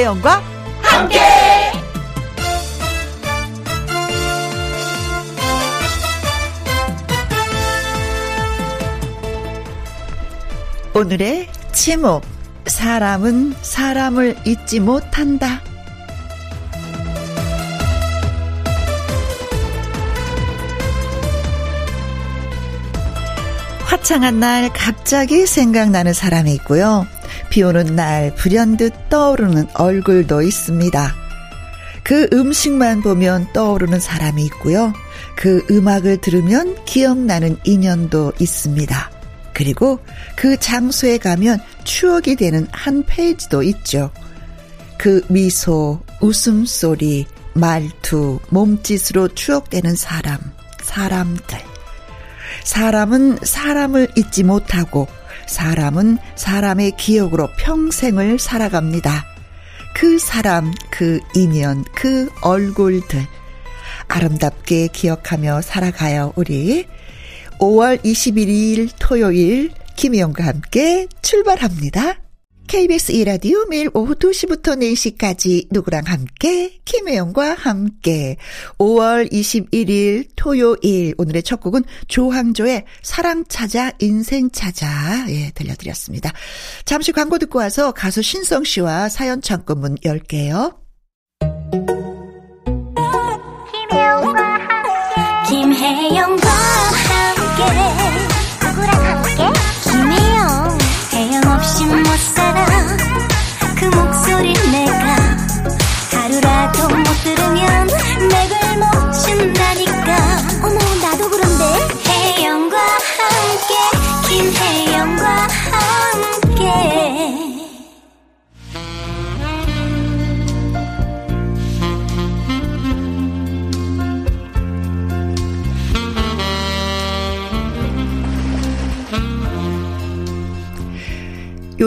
김혜영과 함께. 오늘의 제목 사람은 사람을 잊지 못한다. 화창한 날 갑자기 생각나는 사람이 있고요. 비 오는 날 불현듯 떠오르는 얼굴도 있습니다. 그 음식만 보면 떠오르는 사람이 있고요. 그 음악을 들으면 기억나는 인연도 있습니다. 그리고 그 장소에 가면 추억이 되는 한 페이지도 있죠. 그 미소, 웃음소리, 말투, 몸짓으로 추억되는 사람, 사람들. 사람은 사람을 잊지 못하고 사람은 사람의 기억으로 평생을 살아갑니다. 그 사람, 그 인연, 그 얼굴들. 아름답게 기억하며 살아가요, 우리. 5월 21일 토요일 김희영과 함께 출발합니다. KBS 이라디오 매일 오후 2시부터 4시까지 누구랑 함께 김혜영과 함께 5월 21일 토요일 오늘의 첫 곡은 조항조의 사랑 찾아 인생 찾아 예 들려드렸습니다. 잠시 광고 듣고 와서 가수 신성 씨와 사연 창구문 열게요.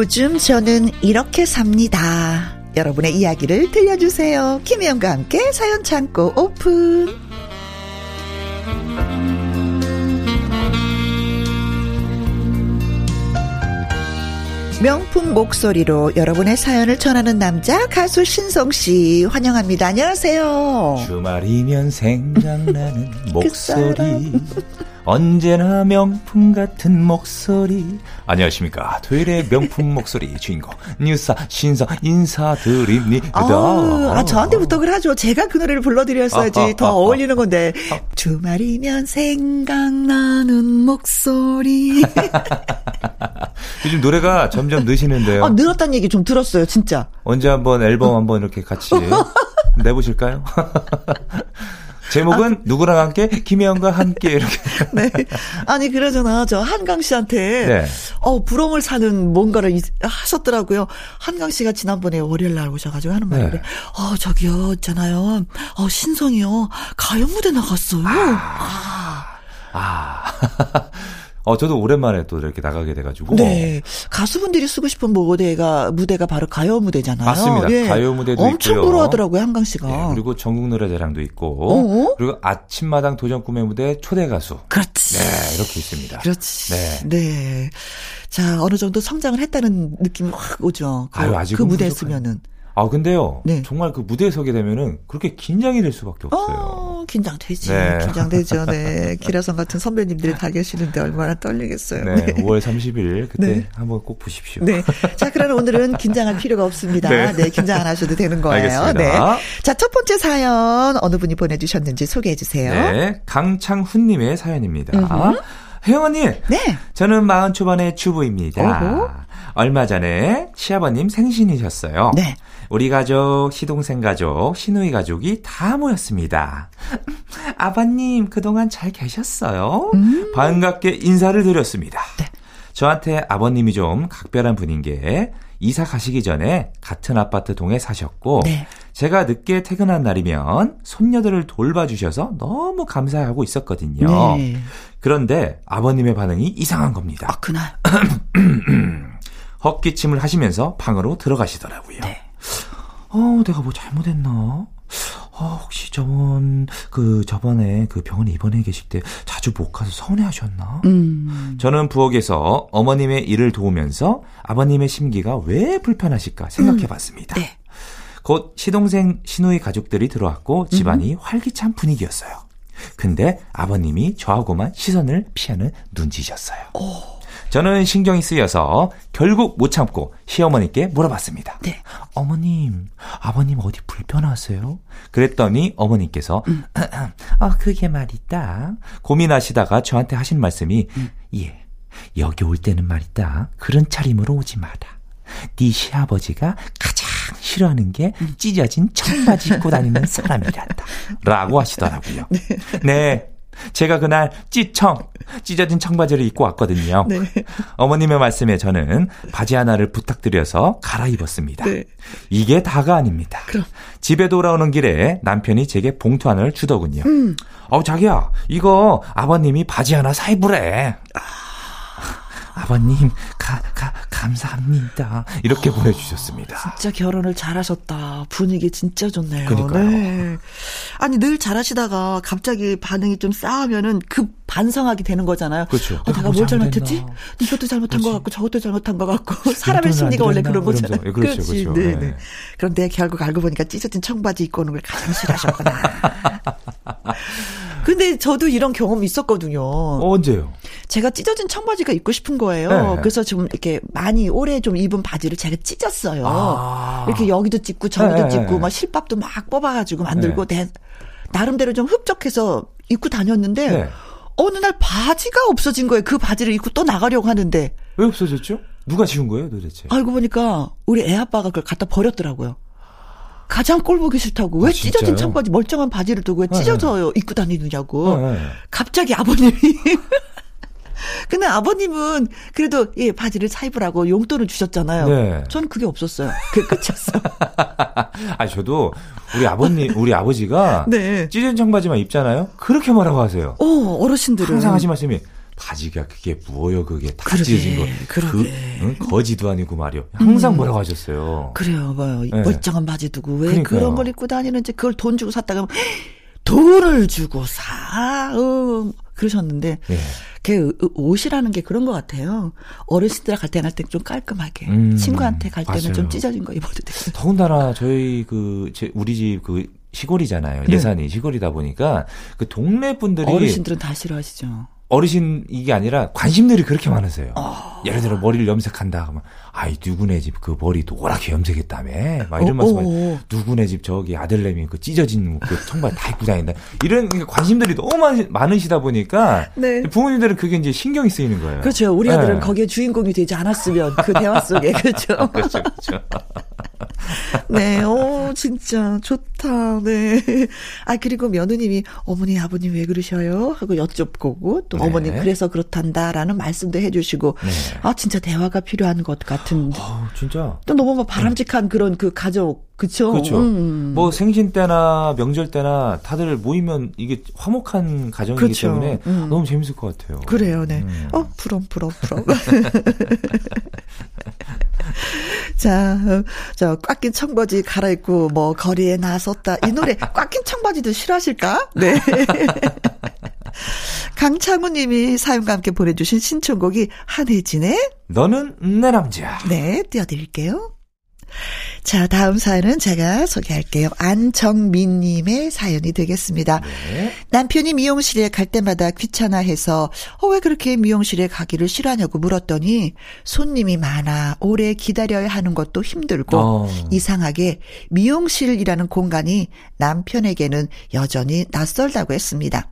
요즘 저는 이렇게 삽니다. 여러분의 이야기를 들려주세요. 김혜영과 함께 사연 창고 오픈. 명품 목소리로 여러분의 사연을 전하는 남자 가수 신성 씨 환영합니다. 안녕하세요. 주말이면 생각나는 목소리. 언제나 명품 같은 목소리. 안녕하십니까. 토요일의 명품 목소리 주인공 뉴사 신성 인사드립니다. 아, 아, 저한테 부탁을 하죠. 제가 그 노래를 불러드렸어야지 아, 아, 더 아, 어울리는 건데. 아. 주말이면 생각나는 목소리. 요즘 노래가 점점 느시는데요. 아, 늘었다는 얘기 좀 들었어요, 진짜. 언제 한번 앨범 한번 이렇게 같이 내보실까요? 제목은 아, 누구랑 함께 김혜영과 함께 이렇게. 네. 아니 그러잖아 저 한강 씨한테 네. 어 부럼을 사는 뭔가를 하셨더라고요. 한강 씨가 지난번에 월요일 날 오셔가지고 하는 말인데, 네. 어 저기요 있잖아요. 어 신성이요 가요 무대 나갔어요. 아. 아. 아. 어, 저도 오랜만에 또 이렇게 나가게 돼가지고. 네. 가수분들이 쓰고 싶은 무대가, 무대가 바로 가요 무대잖아요. 맞습니다. 예. 가요 무대도 엄청 있고요. 부러워하더라고요, 한강 씨가. 네, 그리고 전국 노래자랑도 있고. 어어? 그리고 아침마당 도전 꿈의 무대 초대 가수. 그렇지. 네, 이렇게 있습니다. 그렇지. 네. 네. 자, 어느 정도 성장을 했다는 느낌이 확 오죠. 그, 아유, 아직 그 무대에 쓰면은. 아 근데요. 네. 정말 그 무대에 서게 되면은 그렇게 긴장이 될 수밖에 없어요. 어, 긴장되지. 네. 긴장되죠. 네. 기라성 같은 선배님들이 다 계시는데 얼마나 떨리겠어요. 네. 네. 5월 30일 그때 네. 한번 꼭 보십시오. 네. 자, 그러면 오늘은 긴장할 필요가 없습니다. 네. 네. 긴장 안 하셔도 되는 거예요. 알겠습니다. 네. 자, 첫 번째 사연 어느 분이 보내 주셨는지 소개해 주세요. 네. 강창훈 님의 사연입니다. 혜영 언니. 네. 저는 마흔 초반의 주부입니다. 어허. 얼마 전에 시아버님 생신이셨어요. 네. 우리 가족, 시동생 가족, 시누이 가족이 다 모였습니다. 아버님, 그동안 잘 계셨어요? 음. 반갑게 인사를 드렸습니다. 네. 저한테 아버님이 좀 각별한 분인 게 이사 가시기 전에 같은 아파트 동에 사셨고 네. 제가 늦게 퇴근한 날이면 손녀들을 돌봐주셔서 너무 감사하고 있었거든요. 네. 그런데 아버님의 반응이 이상한 겁니다. 아, 그날. 헛기침을 하시면서 방으로 들어가시더라고요. 네. 어, 내가 뭐 잘못했나? 어, 혹시 저번, 그, 저번에 그 병원에 입원해 계실 때 자주 못 가서 서운해 하셨나? 음. 저는 부엌에서 어머님의 일을 도우면서 아버님의 심기가 왜 불편하실까 생각해 봤습니다. 음. 네. 곧 시동생 시누이 가족들이 들어왔고 집안이 음. 활기찬 분위기였어요. 근데 아버님이 저하고만 시선을 피하는 눈치셨어요. 오. 저는 신경이 쓰여서 결국 못 참고 시어머니께 물어봤습니다. 네. 어머님, 아버님 어디 불편하세요? 그랬더니 어머니께서 음. 어, 그게 말이다. 고민하시다가 저한테 하신 말씀이 음. 예, 여기 올 때는 말이다. 그런 차림으로 오지 마라. 네 시아버지가 가장 싫어하는 게 음. 찢어진 청바지 입고 다니는 사람이란다. 라고 하시더라고요. 네. 네. 제가 그날 찌청, 찢어진 청바지를 입고 왔거든요. 네. 어머님의 말씀에 저는 바지 하나를 부탁드려서 갈아입었습니다. 네. 이게 다가 아닙니다. 그럼. 집에 돌아오는 길에 남편이 제게 봉투 하나를 주더군요. 음. 어, 자기야, 이거 아버님이 바지 하나 사입으래. 아. 아버님, 가, 가, 감사합니다. 이렇게 어, 보내주셨습니다. 진짜 결혼을 잘하셨다. 분위기 진짜 좋네요. 그러니까요. 네. 아니, 늘 잘하시다가 갑자기 반응이 좀 싸우면은 급 반성하게 되는 거잖아요. 그렇죠. 어, 내가 뭘 잘못했지? 이것도 잘못한 그렇지. 것 같고 저것도 잘못한 것 같고 사람의 심리가 원래 그런 거잖아요. 예, 그렇죠, 그렇지. 그렇죠. 네, 네. 그런데 결국 알고 보니까 찢어진 청바지 입고 오는 걸 가장 싫어하셨구나. 근데 저도 이런 경험이 있었거든요. 어, 언제요? 제가 찢어진 청바지가 입고 싶은 거예요. 네. 그래서 좀 이렇게 많이 오래 좀 입은 바지를 제가 찢었어요. 아. 이렇게 여기도 찢고 저기도 네. 찢고 막 실밥도 막 뽑아가지고 만들고 네. 나름대로 좀 흡족해서 입고 다녔는데 네. 어느 날 바지가 없어진 거예요. 그 바지를 입고 또 나가려고 하는데 왜 없어졌죠? 누가 지운 거예요, 도대체? 알고 보니까 우리 애 아빠가 그걸 갖다 버렸더라고요. 가장 꼴 보기 싫다고 왜 아, 찢어진 청바지 멀쩡한 바지를 두고 왜 네. 찢어져 네. 입고 다니느냐고. 네. 갑자기 아버님이 근데 아버님은 그래도 예 바지를 사 입으라고 용돈을 주셨잖아요. 네. 전 그게 없었어요. 그 끝이었어. 아 저도 우리 아버님 우리 아버지가 네. 찢은 청바지만 입잖아요. 그렇게 말하고 하세요. 어 어르신들은 항상 하신 말씀이 바지가 그게 뭐요 그게 다 그러게, 찢어진 거. 그 응? 거지도 아니고 말이요. 항상 음. 뭐라고 하셨어요. 그래요, 뭐 네. 멀쩡한 바지 두고 왜 그러니까요. 그런 걸 입고 다니는지 그걸 돈 주고 샀다가 돈을 주고 사. 어, 그러셨는데 네. 그 옷이라는 게 그런 것 같아요. 어르신들 갈 때는 할때 좀 깔끔하게 음, 친구한테 갈 때는 맞아요. 좀 찢어진 거 입어도 되고. 더군다나 저희 그 제, 우리 집그 시골이잖아요. 네. 예산이 시골이다 보니까 그 동네 분들이 어르신들은 다 싫어하시죠. 어르신 이게 아니라 관심들이 그렇게 많으세요. 어. 예를 들어 머리를 염색한다 그러면 아이 누구네 집 그 머리 노랗게 염색했다며 막 이런 어, 말씀 어, 어. 누구네 집 저기 아들내미 그 찢어진 그 청바지 다 입고 다닌다 이런 관심들이 너무 많, 많으시다 보니까 네. 부모님들은 그게 이제 신경이 쓰이는 거예요. 그렇죠. 우리 아들은 네. 거기에 주인공이 되지 않았으면 그 대화 속에 그렇죠. 그렇죠. 그렇죠. 네, 오, 진짜 좋다. 네. 아, 그리고 며느님이 어머니, 아버님 왜 그러셔요? 하고 여쭙고 또 네. 어머니 그래서 그렇단다라는 말씀도 해주시고 네. 아, 진짜 대화가 필요한 것 같은. 아, 진짜. 또 너무 뭐 바람직한 그런 그 가족 그쵸. 그렇죠. 음. 뭐 생신 때나 명절 때나 다들 모이면 이게 화목한 가정이기 그렇죠. 때문에 음. 너무 재밌을 것 같아요. 그래요, 네. 음. 어, 부럼, 부럼, 부럼. 자, 어, 저, 꽉 낀 청바지 갈아입고, 뭐, 거리에 나섰다. 이 노래, 꽉 낀 청바지도 싫어하실까? 네. 강창우 님이 사연과 함께 보내주신 신청곡이 한혜진의 너는 내 남자. 네, 띄워드릴게요. 자, 다음 사연은 제가 소개할게요. 안정민 님의 사연이 되겠습니다. 네. 남편이 미용실에 갈 때마다 귀찮아해서, 어, 왜 그렇게 미용실에 가기를 싫어하냐고 물었더니, 손님이 많아, 오래 기다려야 하는 것도 힘들고, 어. 이상하게 미용실이라는 공간이 남편에게는 여전히 낯설다고 했습니다.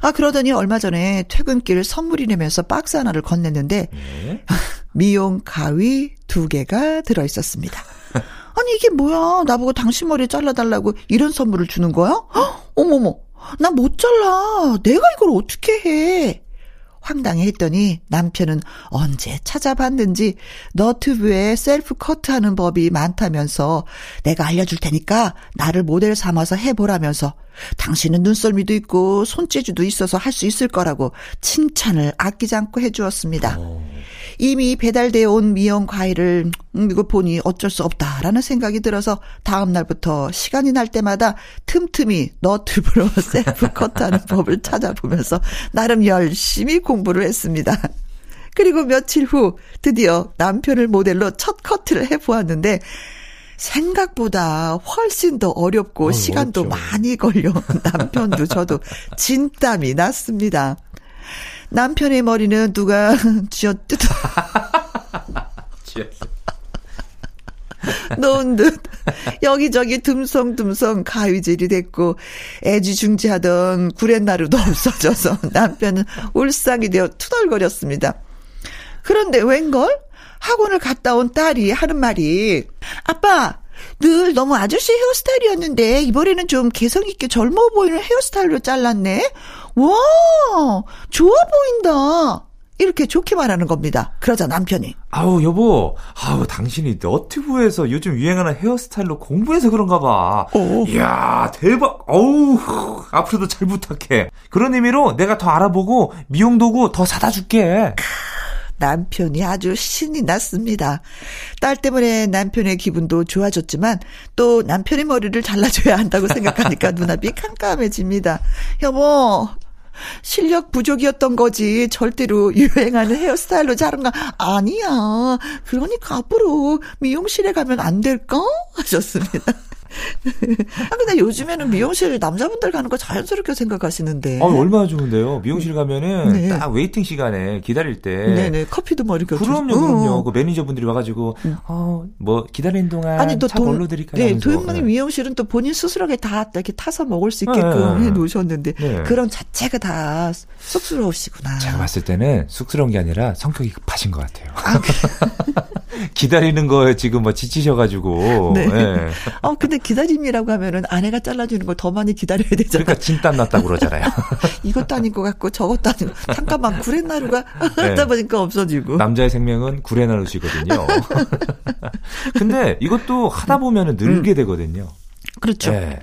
아, 그러더니 얼마 전에 퇴근길 선물이 내면서 박스 하나를 건넸는데, 네. 미용 가위 두 개가 들어 있었습니다. 아니 이게 뭐야? 나보고 당신 머리 잘라달라고 이런 선물을 주는 거야? 헉, 어머머, 나 못 잘라. 내가 이걸 어떻게 해? 황당해 했더니 남편은 언제 찾아봤는지 너튜브에 셀프 커트하는 법이 많다면서 내가 알려줄 테니까 나를 모델 삼아서 해보라면서 당신은 눈썰미도 있고 손재주도 있어서 할 수 있을 거라고 칭찬을 아끼지 않고 해주었습니다. 오. 이미 배달되어 온 미용 과일을 음, 이거 보니 어쩔 수 없다라는 생각이 들어서 다음 날부터 시간이 날 때마다 틈틈이 너튜브로 셀프 커트하는 법을 찾아보면서 나름 열심히 공부를 했습니다. 그리고 며칠 후 드디어 남편을 모델로 첫 커트를 해보았는데 생각보다 훨씬 더 어렵고 어, 시간도 어렵죠. 많이 걸려 남편도 저도 진땀이 났습니다. 남편의 머리는 누가 쥐어 뜯어. 놓은 듯 여기저기 듬성듬성 가위질이 됐고 애지중지하던 구렛나루도 없어져서 남편은 울상이 되어 투덜거렸습니다. 그런데 웬걸? 학원을 갔다 온 딸이 하는 말이 아빠 늘 너무 아저씨 헤어스타일이었는데 이번에는 좀 개성 있게 젊어 보이는 헤어스타일로 잘랐네. 와 좋아 보인다. 이렇게 좋게 말하는 겁니다. 그러자 남편이. 아우, 여보. 아우, 당신이 너튜브에서 요즘 유행하는 헤어스타일로 공부해서 그런가 봐. 오. 어. 이야, 대박. 어우, 앞으로도 잘 부탁해. 그런 의미로 내가 더 알아보고 미용 도구 더 사다 줄게. 남편이 아주 신이 났습니다. 딸 때문에 남편의 기분도 좋아졌지만 또 남편의 머리를 잘라줘야 한다고 생각하니까 눈앞이 캄캄해집니다. 여보, 실력 부족이었던 거지. 절대로 유행하는 헤어스타일로 자른 거 아니야. 그러니까 앞으로 미용실에 가면 안 될까? 하셨습니다. 아, 근데 요즘에는 미용실 남자분들 가는 거 자연스럽게 생각하시는데. 아, 얼마나 좋은데요. 미용실 가면은 네. 딱 waiting 시간에 기다릴 때. 네네. 커피도 뭐 이렇게. 그럼요, 그럼요. 그 매니저분들이 와가지고, 응. 어, 뭐, 기다리는 동안. 아니, 또 돈, 뭘로 드릴까요? 네, 도영님 네. 미용실은 또 본인 스스로게 다 이렇게 타서 먹을 수 있게끔 네. 해 놓으셨는데. 네. 그런 자체가 다 쑥스러우시구나. 제가 봤을 때는 쑥스러운 게 아니라 성격이 급하신 것 같아요. 아, 기다리는 거에 지금 뭐 지치셔가지고. 네. 네. 어, 근데 기다림이라고 하면은 아내가 잘라주는 걸 더 많이 기다려야 되잖아요. 그러니까 진땀 났다고 그러잖아요. 이것도 아닌 것 같고 저것도 아니고 잠깐만 구레나루가 네. 하다 보니까 없어지고. 남자의 생명은 구레나루시거든요. 근데 이것도 하다 보면은 늘게 음. 되거든요. 그렇죠. 네.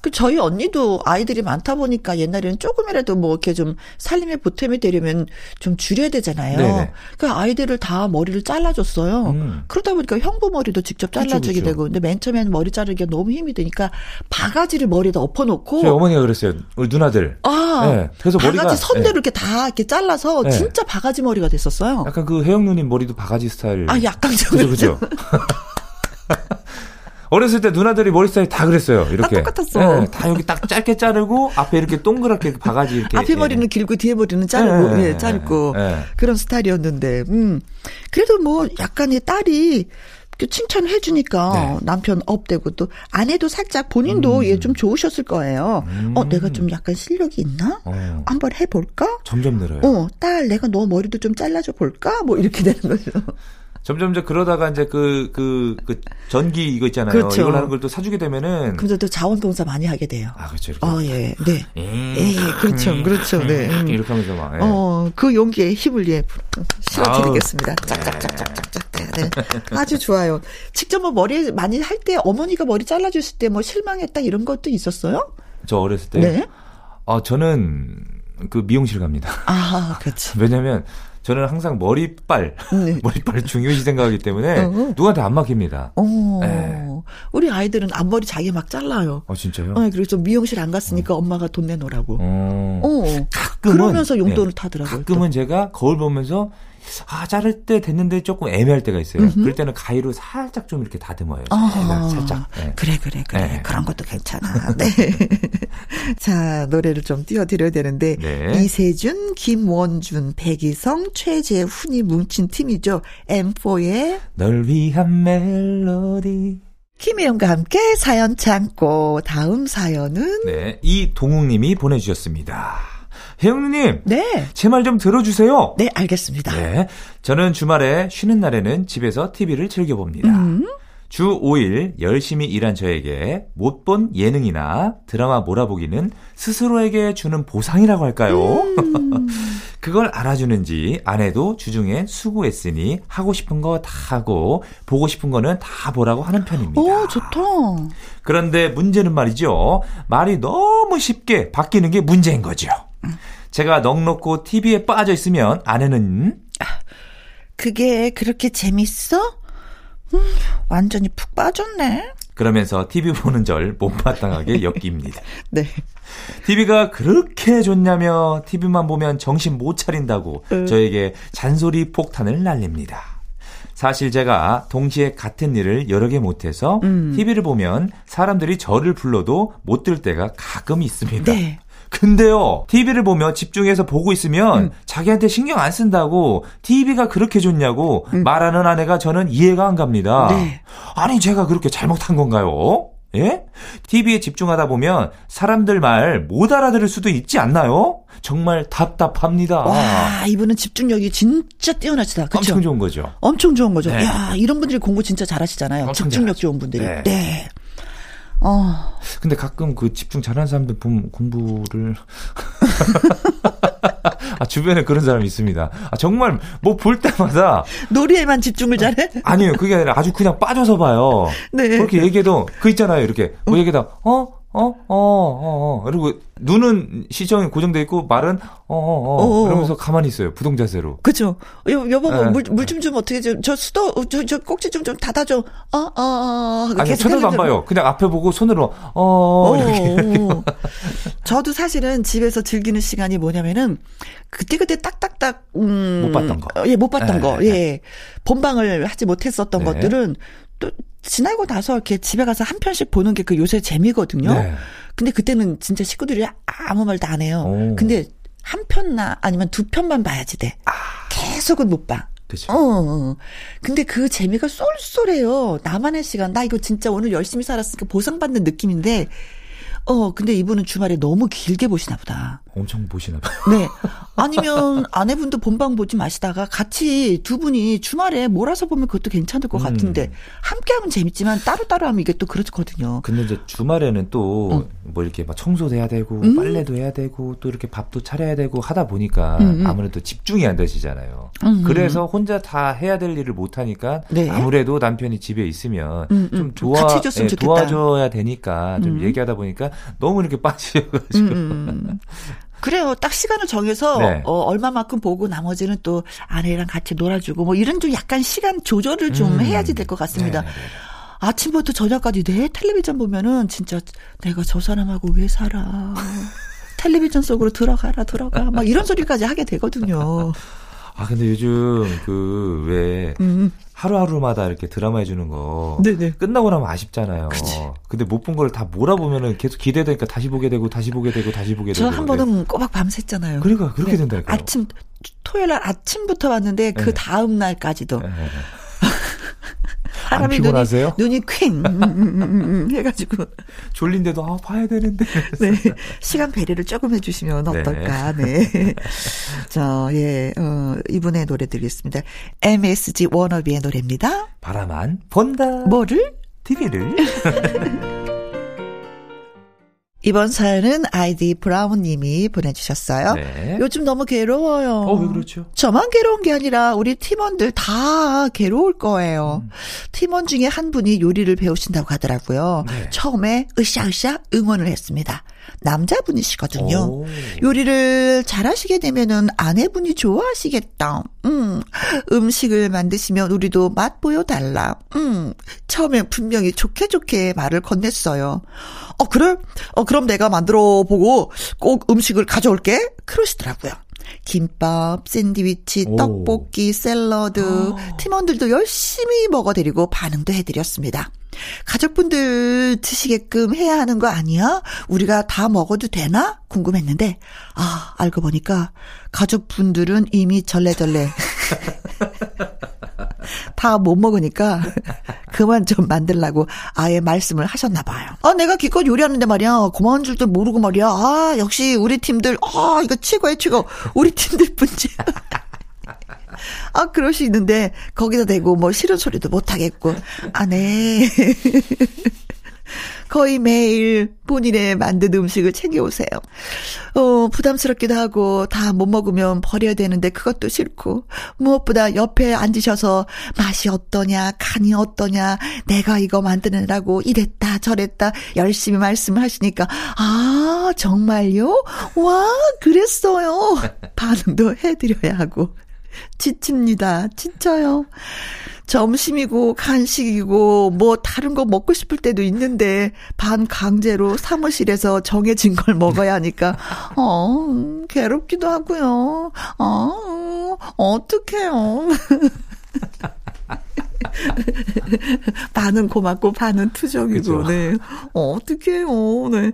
그 저희 언니도 아이들이 많다 보니까 옛날에는 조금이라도 뭐 이렇게 좀 살림에 보탬이 되려면 좀 줄여야 되잖아요. 네네. 그 아이들을 다 머리를 잘라줬어요. 음. 그러다 보니까 형부 머리도 직접 잘라주게 그쵸, 그쵸. 되고, 근데 맨 처음에는 머리 자르기가 너무 힘이 드니까 바가지를 머리에다 엎어놓고. 저희 어머니가 그랬어요. 우리 누나들. 아, 네. 그래서 바가지 머리가 선대로 네. 이렇게 다 이렇게 잘라서 네. 진짜 바가지 머리가 됐었어요. 약간 그 혜영 누님 머리도 바가지 스타일. 아, 약간 좀. 그죠, 그죠. 어렸을 때 누나들이 머리 스타일 다 그랬어요. 이렇게. 다 똑같았어. 네, 다 여기 딱 짧게 자르고 앞에 이렇게 동그랗게 바가지 이렇게. 앞에 머리는 예. 길고 뒤에 머리는 짧고 예, 예 짧고 예. 그런 스타일이었는데, 음 그래도 뭐 약간의 딸이 칭찬을 해주니까 네. 남편 업되고 또 아내도 살짝 본인도 음. 얘좀 좋으셨을 거예요. 음. 어, 내가 좀 약간 실력이 있나? 어. 한번 해볼까? 점점 늘어요. 어, 딸 내가 너 머리도 좀 잘라줘 볼까? 뭐 이렇게 되는 거죠. 점점 점 그러다가 이제 그, 그, 그 전기 이거 있잖아요. 그렇죠. 이걸 하는 걸 또 사주게 되면은. 그래서 또 자원봉사 많이 하게 돼요. 아, 그렇죠. 이렇게. 어, 예. 네. 예, 예 그렇죠. 음, 그렇죠. 네. 음. 이렇게 하면서 막. 예. 어, 그 용기에 힘을 예, 실어드리겠습니다. 짝짝짝짝짝짝. 네. 네. 아주 좋아요. 직접 뭐 머리 많이 할 때 어머니가 머리 잘라주실 때 뭐 실망했다 이런 것도 있었어요? 저 어렸을 때? 네. 어, 저는 그 미용실 갑니다. 아, 그렇지. 왜냐면 저는 항상 머리빨, 네. 머리빨 중요시 생각하기 때문에 어. 누구한테 안 맡깁니다. 어. 네. 우리 아이들은 앞머리 자기 막 잘라요. 아 진짜요? 네, 그래서 미용실 안 갔으니까 어. 엄마가 돈 내놓으라고. 어. 어. 가끔은 그러면서 용돈을 네. 타더라고요. 가끔은 또. 제가 거울 보면서 아, 자를 때 됐는데 조금 애매할 때가 있어요. 음흠. 그럴 때는 가위로 살짝 좀 이렇게 다듬어요. 아, 살짝. 네. 그래, 그래, 그래. 네. 그런 것도 괜찮아. 네. 자, 노래를 좀 띄워드려야 되는데. 네. 이세준, 김원준, 백이성, 최재훈이 뭉친 팀이죠. M4의 널 위한 멜로디. 김혜영과 함께 사연 참고 다음 사연은 네, 이동욱님이 보내주셨습니다. 혜영님. 네. 제 말 좀 들어주세요. 네, 알겠습니다. 네. 저는 주말에 쉬는 날에는 집에서 TV를 즐겨봅니다. 음. 주 5일 열심히 일한 저에게 못 본 예능이나 드라마 몰아보기는 스스로에게 주는 보상이라고 할까요? 음. 그걸 알아주는지 아내도 주중에 수고했으니 하고 싶은 거 다 하고 보고 싶은 거는 다 보라고 하는 편입니다. 오, 좋다. 그런데 문제는 말이죠. 말이 너무 쉽게 바뀌는 게 문제인 거죠. 제가 넉넉고 TV에 빠져 있으면 아내는 그게 그렇게 재밌어? 음, 완전히 푹 빠졌네. 그러면서 TV 보는 절 못마땅하게 엮입니다. 네. TV가 그렇게 좋냐며 TV만 보면 정신 못 차린다고 음. 저에게 잔소리 폭탄을 날립니다. 사실 제가 동시에 같은 일을 여러 개 못해서 음. TV를 보면 사람들이 저를 불러도 못 들 때가 가끔 있습니다. 네. 근데요, TV를 보며 집중해서 보고 있으면 음. 자기한테 신경 안 쓴다고 TV가 그렇게 좋냐고 음. 말하는 아내가 저는 이해가 안 갑니다. 네. 아니, 제가 그렇게 잘못한 건가요? 예? TV에 집중하다 보면 사람들 말 못 알아들을 수도 있지 않나요? 정말 답답합니다. 와, 이분은 집중력이 진짜 뛰어나시다. 그쵸? 엄청 좋은 거죠. 엄청 좋은 거죠. 네. 야, 이런 분들이 공부 진짜 잘하시잖아요. 집중력 잘하죠. 좋은 분들이. 네. 네. 어. 근데 가끔 그 집중 잘하는 사람들 보면 공부를 아, 주변에 그런 사람이 있습니다. 아, 정말 뭐 볼 때마다 놀이에만 집중을 잘해? 아니요, 그게 아니라 아주 그냥 빠져서 봐요. 네. 그렇게 얘기해도 그 있잖아요, 이렇게 뭐 얘기다 어 어, 어, 어, 어. 그리고 눈은 시정이 고정돼 있고 말은 어, 어, 어. 어, 어. 그러면서 가만히 있어요. 부동 자세로. 그죠. 여, 여보, 네. 물, 물 좀 좀 어떻게 좀, 저 수도, 저, 저 꼭지 좀, 좀 닫아줘. 어, 어, 어. 아니, 쳐다도 안 봐요. 그냥 앞에 보고 손으로, 어, 어, 이렇게. 저도 사실은 집에서 즐기는 시간이 뭐냐면은, 그때그때 딱딱딱, 음. 못 봤던 거. 예, 못 봤던 네. 거. 예. 본방을 하지 못했었던 네. 것들은 또 지나고 나서 이렇게 집에 가서 한 편씩 보는 게 그 요새 재미거든요. 네. 근데 그때는 진짜 식구들이 아무 말도 안 해요. 오. 근데 한 편나 아니면 두 편만 봐야지 돼. 아. 계속은 못 봐. 그죠. 어, 어. 근데 그 재미가 쏠쏠해요. 나만의 시간. 나 이거 진짜 오늘 열심히 살았으니까 보상받는 느낌인데 어, 근데 이분은 주말에 너무 길게 보시나 보다. 엄청 보시나 봐요. 네. 아니면 아내분도 본방 보지 마시다가 같이 두 분이 주말에 몰아서 보면 그것도 괜찮을 것 음. 같은데 함께 하면 재밌지만 따로따로 하면 이게 또 그렇거든요. 근데 이제 주말에는 또뭐 음. 뭐 이렇게 막 청소도 해야 되고 음. 빨래도 해야 되고 또 이렇게 밥도 차려야 되고 하다 보니까 음, 음. 아무래도 집중이 안 되시잖아요. 음, 그래서 혼자 다 해야 될 일을 못 하니까 네. 아무래도 남편이 집에 있으면 좀 도와 예, 도와줘야 되니까 좀 얘기하다 보니까 너무 이렇게 빠지셔가지고 그래요. 딱 시간을 정해서 네. 어, 얼마만큼 보고 나머지는 또 아내랑 같이 놀아주고 뭐 이런 좀 약간 시간 조절을 좀 음. 해야지 될 것 같습니다. 네, 네, 네. 아침부터 저녁까지 내 텔레비전 보면은 진짜 내가 저 사람하고 왜 살아. 텔레비전 속으로 들어가라 들어가 막 이런 소리까지 하게 되거든요. 아 근데 요즘 그왜 음. 하루하루마다 이렇게 드라마 해주는 거 네네. 끝나고 나면 아쉽잖아요. 그치. 근데 못 본 걸 다 몰아보면은 계속 기대되니까 다시 보게 되고 다시 보게 되고 다시 보게 되고. 저 한 번은 꼬박 밤샜잖아요. 그러니까 그렇게 네. 된다니까. 아침 토요일 날 아침부터 봤는데 그 네. 다음 날까지도. 네. 사람이 눈이, 눈이 퀭. 음, 음, 음, 해가지고. 졸린데도 아 봐야 되는데. 네. 시간 배려를 조금 해주시면 네. 어떨까. 네. 네자예 어, 이분의 노래 드리겠습니다. MSG 워너비의 노래입니다. 바라만 본다. 뭐를? TV를 이번 사연은 아이디 브라운 님이 보내주셨어요. 네. 요즘 너무 괴로워요. 어, 왜 그렇죠? 저만 괴로운 게 아니라 우리 팀원들 다 괴로울 거예요. 음. 팀원 중에 한 분이 요리를 배우신다고 하더라고요. 네. 처음에 으쌰으쌰 응원을 했습니다. 남자분이시거든요. 오. 요리를 잘하시게 되면은 아내분이 좋아하시겠다. 음, 음식을 만드시면 우리도 맛 보여달라. 음, 처음에 분명히 좋게 좋게 말을 건넸어요. 어, 그래? 어, 그럼 내가 만들어 보고 꼭 음식을 가져올게. 그러시더라고요. 김밥, 샌드위치, 오. 떡볶이, 샐러드, 아. 팀원들도 열심히 먹어드리고 반응도 해드렸습니다. 가족분들 드시게끔 해야 하는 거 아니야? 우리가 다 먹어도 되나? 궁금했는데, 아, 알고 보니까 가족분들은 이미 절레절레. 다 못 먹으니까 그만 좀 만들라고 아예 말씀을 하셨나 봐요. 아, 내가 기껏 요리하는데 말이야. 고마운 줄도 모르고 말이야. 아, 역시 우리 팀들, 아, 이거 최고야, 최고. 우리 팀들 뿐지. 아, 그럴 수 있는데, 거기다 대고 뭐 싫은 소리도 못 하겠고. 아, 네. 거의 매일 본인의 만든 음식을 챙겨오세요. 어, 부담스럽기도 하고, 다 못 먹으면 버려야 되는데 그것도 싫고, 무엇보다 옆에 앉으셔서 맛이 어떠냐, 간이 어떠냐, 내가 이거 만드느라고 이랬다, 저랬다, 열심히 말씀을 하시니까, 아, 정말요? 와, 그랬어요. 반응도 해드려야 하고. 지칩니다. 지쳐요. 점심이고 간식이고 뭐 다른 거 먹고 싶을 때도 있는데 반 강제로 사무실에서 정해진 걸 먹어야 하니까 어 괴롭기도 하고요. 어 어떡해요. 반은 고맙고 반은 투정이고, 그쵸? 네. 어, 어떡해요, 네.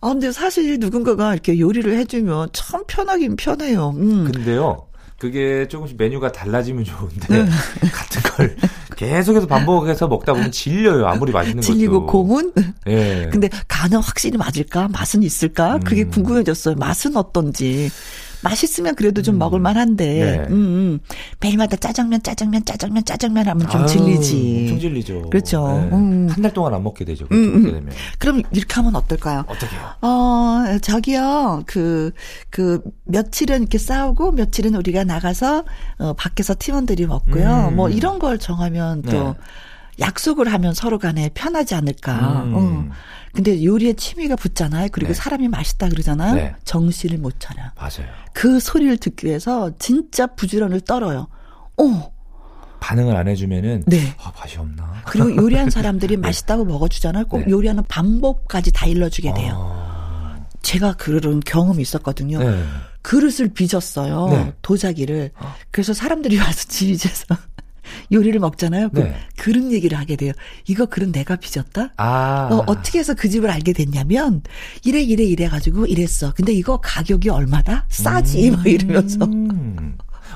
아, 근데 사실 누군가가 이렇게 요리를 해주면 참 편하긴 편해요. 음. 근데요. 그게 조금씩 메뉴가 달라지면 좋은데 네. 같은 걸 계속해서 반복해서 먹다 보면 질려요. 아무리 맛있는 질리고 것도. 고문? 예. 근데 간은 확실히 맞을까? 맛은 있을까? 그게 음. 궁금해졌어요. 맛은 어떤지. 맛있으면 그래도 좀 음. 먹을 만 한데 네. 음, 음. 매일마다 짜장면 짜장면 짜장면 짜장면 하면 좀 아유, 질리지. 엄청 질리죠. 그렇죠. 네. 음. 한달 동안 안 먹게 되죠. 그렇게 음, 음. 되면. 그럼 이렇게 하면 어떨까요? 어떻게요? 어, 저기요. 그, 그, 며칠은 이렇게 싸우고 며칠은 우리가 나가서 어, 밖에서 팀원들이 먹고요. 음. 뭐 이런 걸 정하면 또 네. 약속을 하면 서로 간에 편하지 않을까. 음. 어. 근데 요리에 취미가 붙잖아요. 그리고 네. 사람이 맛있다 그러잖아요. 네. 정신을 못 차려. 맞아요. 그 소리를 듣기 위해서 진짜 부지런을 떨어요. 어. 반응을 안 해주면은 네. 아, 맛이 없나. 그리고 요리한 사람들이 네. 맛있다고 먹어주잖아요. 꼭 네. 요리하는 방법까지 다 일러주게 돼요. 아... 제가 그런 경험이 있었거든요. 네. 그릇을 빚었어요. 네. 도자기를. 아. 그래서 사람들이 와서 집이에서 요리를 먹잖아요. 그 네. 그런 얘기를 하게 돼요. 이거 그릇 내가 빚었다? 아. 어, 어떻게 해서 그 집을 알게 됐냐면, 이래, 이래, 이래 가지고 이랬어. 근데 이거 가격이 얼마다? 싸지. 음. 막 이러면서.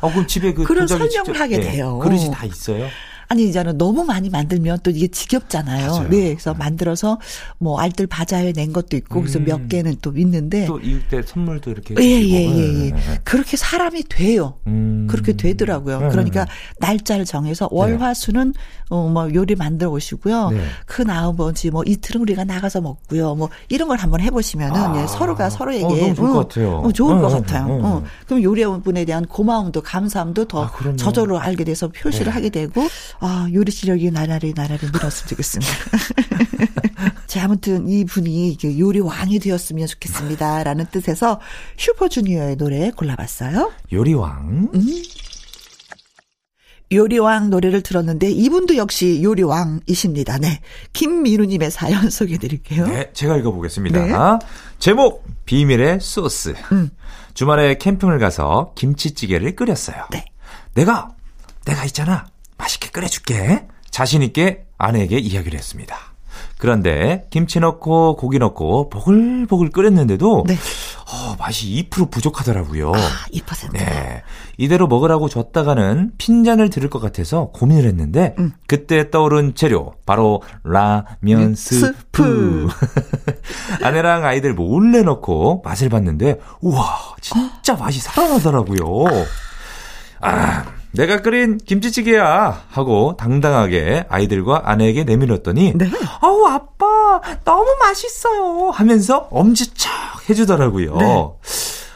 어, 그럼 집에 그 그런 설명을 직접, 하게 네. 돼요. 그릇이 다 있어요? 아니 이제는 너무 많이 만들면 또 이게 지겹잖아요. 맞아요. 네, 그래서 네. 만들어서 뭐 알들 바자회 낸 것도 있고 그래서 음. 몇 개는 또 있는데 또 이웃 때 선물도 이렇게 예예예 예, 예, 예. 네. 그렇게 사람이 돼요. 음. 그렇게 되더라고요. 네. 그러니까 날짜를 정해서 월화수는 어, 뭐 요리 만들어 오시고요. 네. 그 나머지 뭐 이틀은 우리가 나가서 먹고요. 뭐 이런 걸 한번 해보시면은 아. 예, 서로가 서로에게 어, 좋을 어, 것 같아요. 어, 좋을 것 같아요. 어. 그럼 요리원 분에 대한 고마움도 감사함도 더 아, 저절로 알게 돼서 표시를 네. 하게 되고 아, 요리 실력이 나날이 나날이 늘었으면 좋겠습니다. 자, 아무튼 이 분이 요리 왕이 되었으면 좋겠습니다. 라는 뜻에서 슈퍼주니어의 노래 골라봤어요. 요리왕. 음. 요리왕 노래를 들었는데 이분도 역시 요리왕이십니다. 네. 김민우님의 사연 소개해 드릴게요. 네, 제가 읽어보겠습니다. 네. 제목, 비밀의 소스. 음. 주말에 캠핑을 가서 김치찌개를 끓였어요. 네. 내가, 내가 있잖아. 맛있게 끓여줄게. 자신있게 아내에게 이야기를 했습니다. 그런데 김치 넣고 고기 넣고 보글보글 끓였는데도 네. 어, 맛이 2% 부족하더라고요. 아, 2%. 네. 이대로 먹으라고 줬다가는 핀잔을 들을 것 같아서 고민을 했는데 음. 그때 떠오른 재료 바로 라면 스프. 아내랑 아이들 몰래 넣고 맛을 봤는데 우와 진짜 맛이 살아나더라고요. 아 내가 끓인 김치찌개야 하고 당당하게 아이들과 아내에게 내밀었더니 네. 어우 아빠 너무 맛있어요 하면서 엄지척 해주더라고요. 네.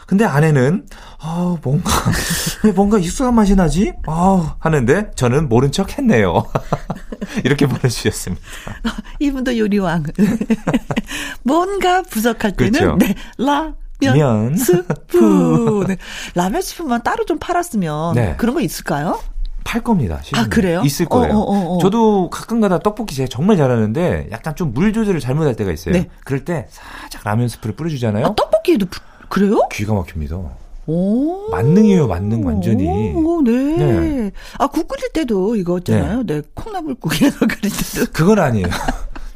근데 아내는 아 뭔가 왜 뭔가 익숙한 맛이 나지? 아 하는데 저는 모른 척 했네요. 이렇게 보내주셨습니다. 이분도 요리왕. 뭔가 부족할 때는 그렇죠. 네, 라 라면 스프. 네. 라면 스프만 따로 좀 팔았으면 네. 그런 거 있을까요? 팔 겁니다. 아 그래요? 있을 거예요. 어, 어, 어, 어. 저도 가끔가다 떡볶이 제가 정말 잘하는데 약간 좀 물 조절을 잘못할 때가 있어요. 네. 그럴 때 살짝 라면 스프를 뿌려주잖아요. 아, 떡볶이에도 그래요? 기가 막힙니다. 오. 만능이에요, 만능 완전히. 오, 네. 네. 아, 국 끓일 때도 이거 있잖아요. 네, 네 콩나물국에서 끓일 때도. 그건 아니에요.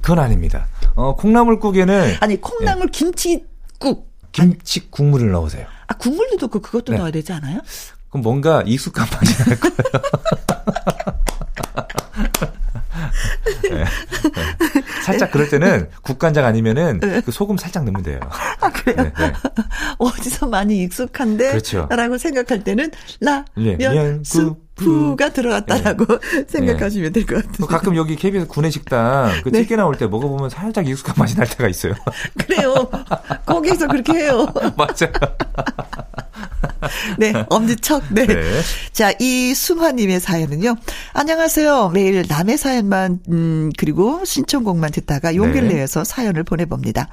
그건 아닙니다. 어, 콩나물국에는 아니, 콩나물 네. 김치국. 김치 국물을 넣으세요. 아, 국물도 넣고 그것도 네. 넣어야 되지 않아요? 그럼 뭔가 익숙한 맛이 날 거예요. 네. 네. 살짝 그럴 때는 국간장 아니면은 네. 그 소금 살짝 넣으면 돼요. 아 그래요? 네, 네. 어디서 많이 익숙한데? 그렇죠. 라고 생각할 때는 라면 수프가 들어갔다라고 네. 생각하시면 될 것 같아요. 가끔 여기 KBS 구내식당 그 찌개 나올 때 먹어보면 살짝 익숙한 맛이 날 때가 있어요. 그래요. 거기에서 그렇게 해요. 맞아요. 네, 엄지척. 네. 네. 자, 이승화님의 사연은요. 안녕하세요. 매일 남의 사연만, 음, 그리고 신청곡만 듣다가 용기를 네. 내서 사연을 보내봅니다.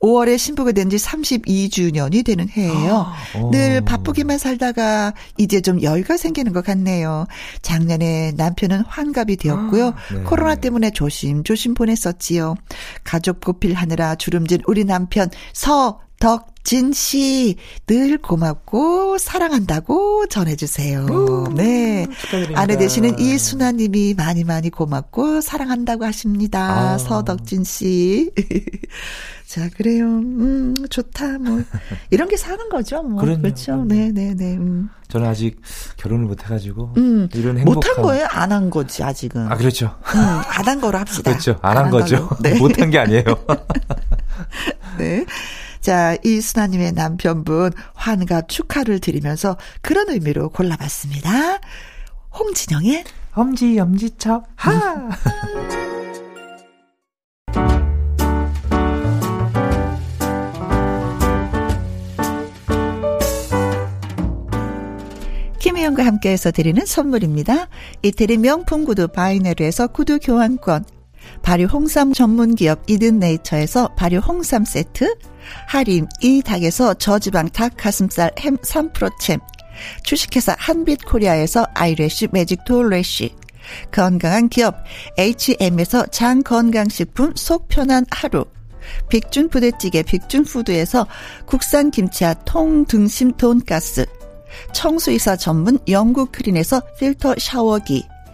5월에 신부가 된 지 32주년이 되는 해예요. 아, 늘 바쁘게만 살다가 이제 좀 여유가 생기는 것 같네요. 작년에 남편은 환갑이 되었고요. 아, 네. 코로나 때문에 조심조심 보냈었지요. 가족 보필하느라 주름진 우리 남편 서덕 진 씨, 늘 고맙고 사랑한다고 전해주세요. 오, 네. 축하드립니다. 아내 되시는 이순아 님이 많이 많이 고맙고 사랑한다고 하십니다. 아. 서덕진 씨. 자, 그래요. 음, 좋다. 뭐. 이런 게 사는 거죠. 뭐. 그럼요. 그렇죠. 네, 네, 네. 음. 저는 아직 결혼을 못 해가지고. 음. 이런 행복한. 못한 거예요? 안 한 거지, 아직은. 아, 그렇죠. 음, 안한 거로 합시다. 그렇죠. 안한 거죠. 네. 못한 게 아니에요. 네. 자, 이순아님의 남편분 환갑 축하를 드리면서 그런 의미로 골라봤습니다. 홍진영의 엄지 엄지척 하. 음. 김혜영과 함께해서 드리는 선물입니다. 이태리 명품 구두 바이네르에서 구두 교환권, 발효 홍삼 전문 기업 이든 네이처에서 발효 홍삼 세트, 할인 이 닭에서 저지방 닭 가슴살 햄 3%챔, 주식회사 한빛 코리아에서 아이래쉬 매직 돌래쉬, 건강한 기업 H&M에서 장 건강식품 속 편한 하루, 빅준 부대찌개 빅준 푸드에서 국산 김치와 통 등심 돈가스, 청수이사 전문 영국 크린에서 필터 샤워기,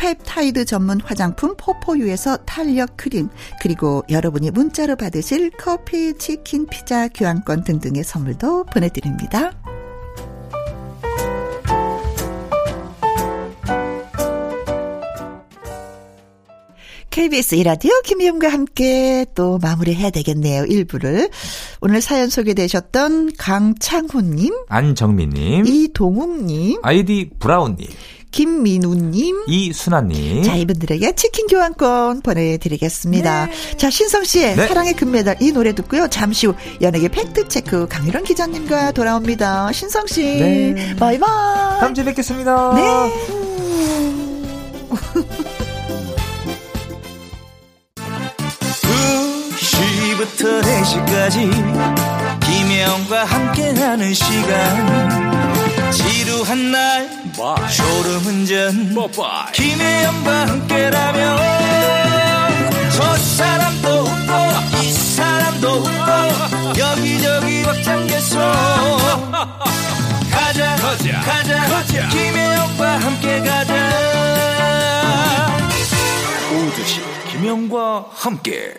펩타이드 전문 화장품 포포유에서 탄력 크림, 그리고 여러분이 문자로 받으실 커피, 치킨, 피자, 교환권 등등의 선물도 보내드립니다. KBS 이라디오 김희영과 함께 또 마무리해야 되겠네요. 일부를. 오늘 사연 소개되셨던 강창훈님, 안정민님, 이동욱님, 아이디 브라운님, 김민우님, 이순아님. 자, 이분들에게 치킨 교환권 보내드리겠습니다. 네. 자, 신성 씨의 네. 사랑의 금메달 이 노래 듣고요. 잠시 후 연예계 팩트체크 강유란 기자님과 돌아옵니다. 신성 씨. 네. 바이바이. 다음 주에 뵙겠습니다. 네. 2시부터 4시까지 김혜영과 함께하는 시간 지루한 날 졸음운전 김혜영과 함께라면 저 사람도 웃고 이 사람도 웃고 여기저기 벅장개소. 가자 가자 가자, 가자. 김혜영과 함께 가자. 오두시 김혜영과 함께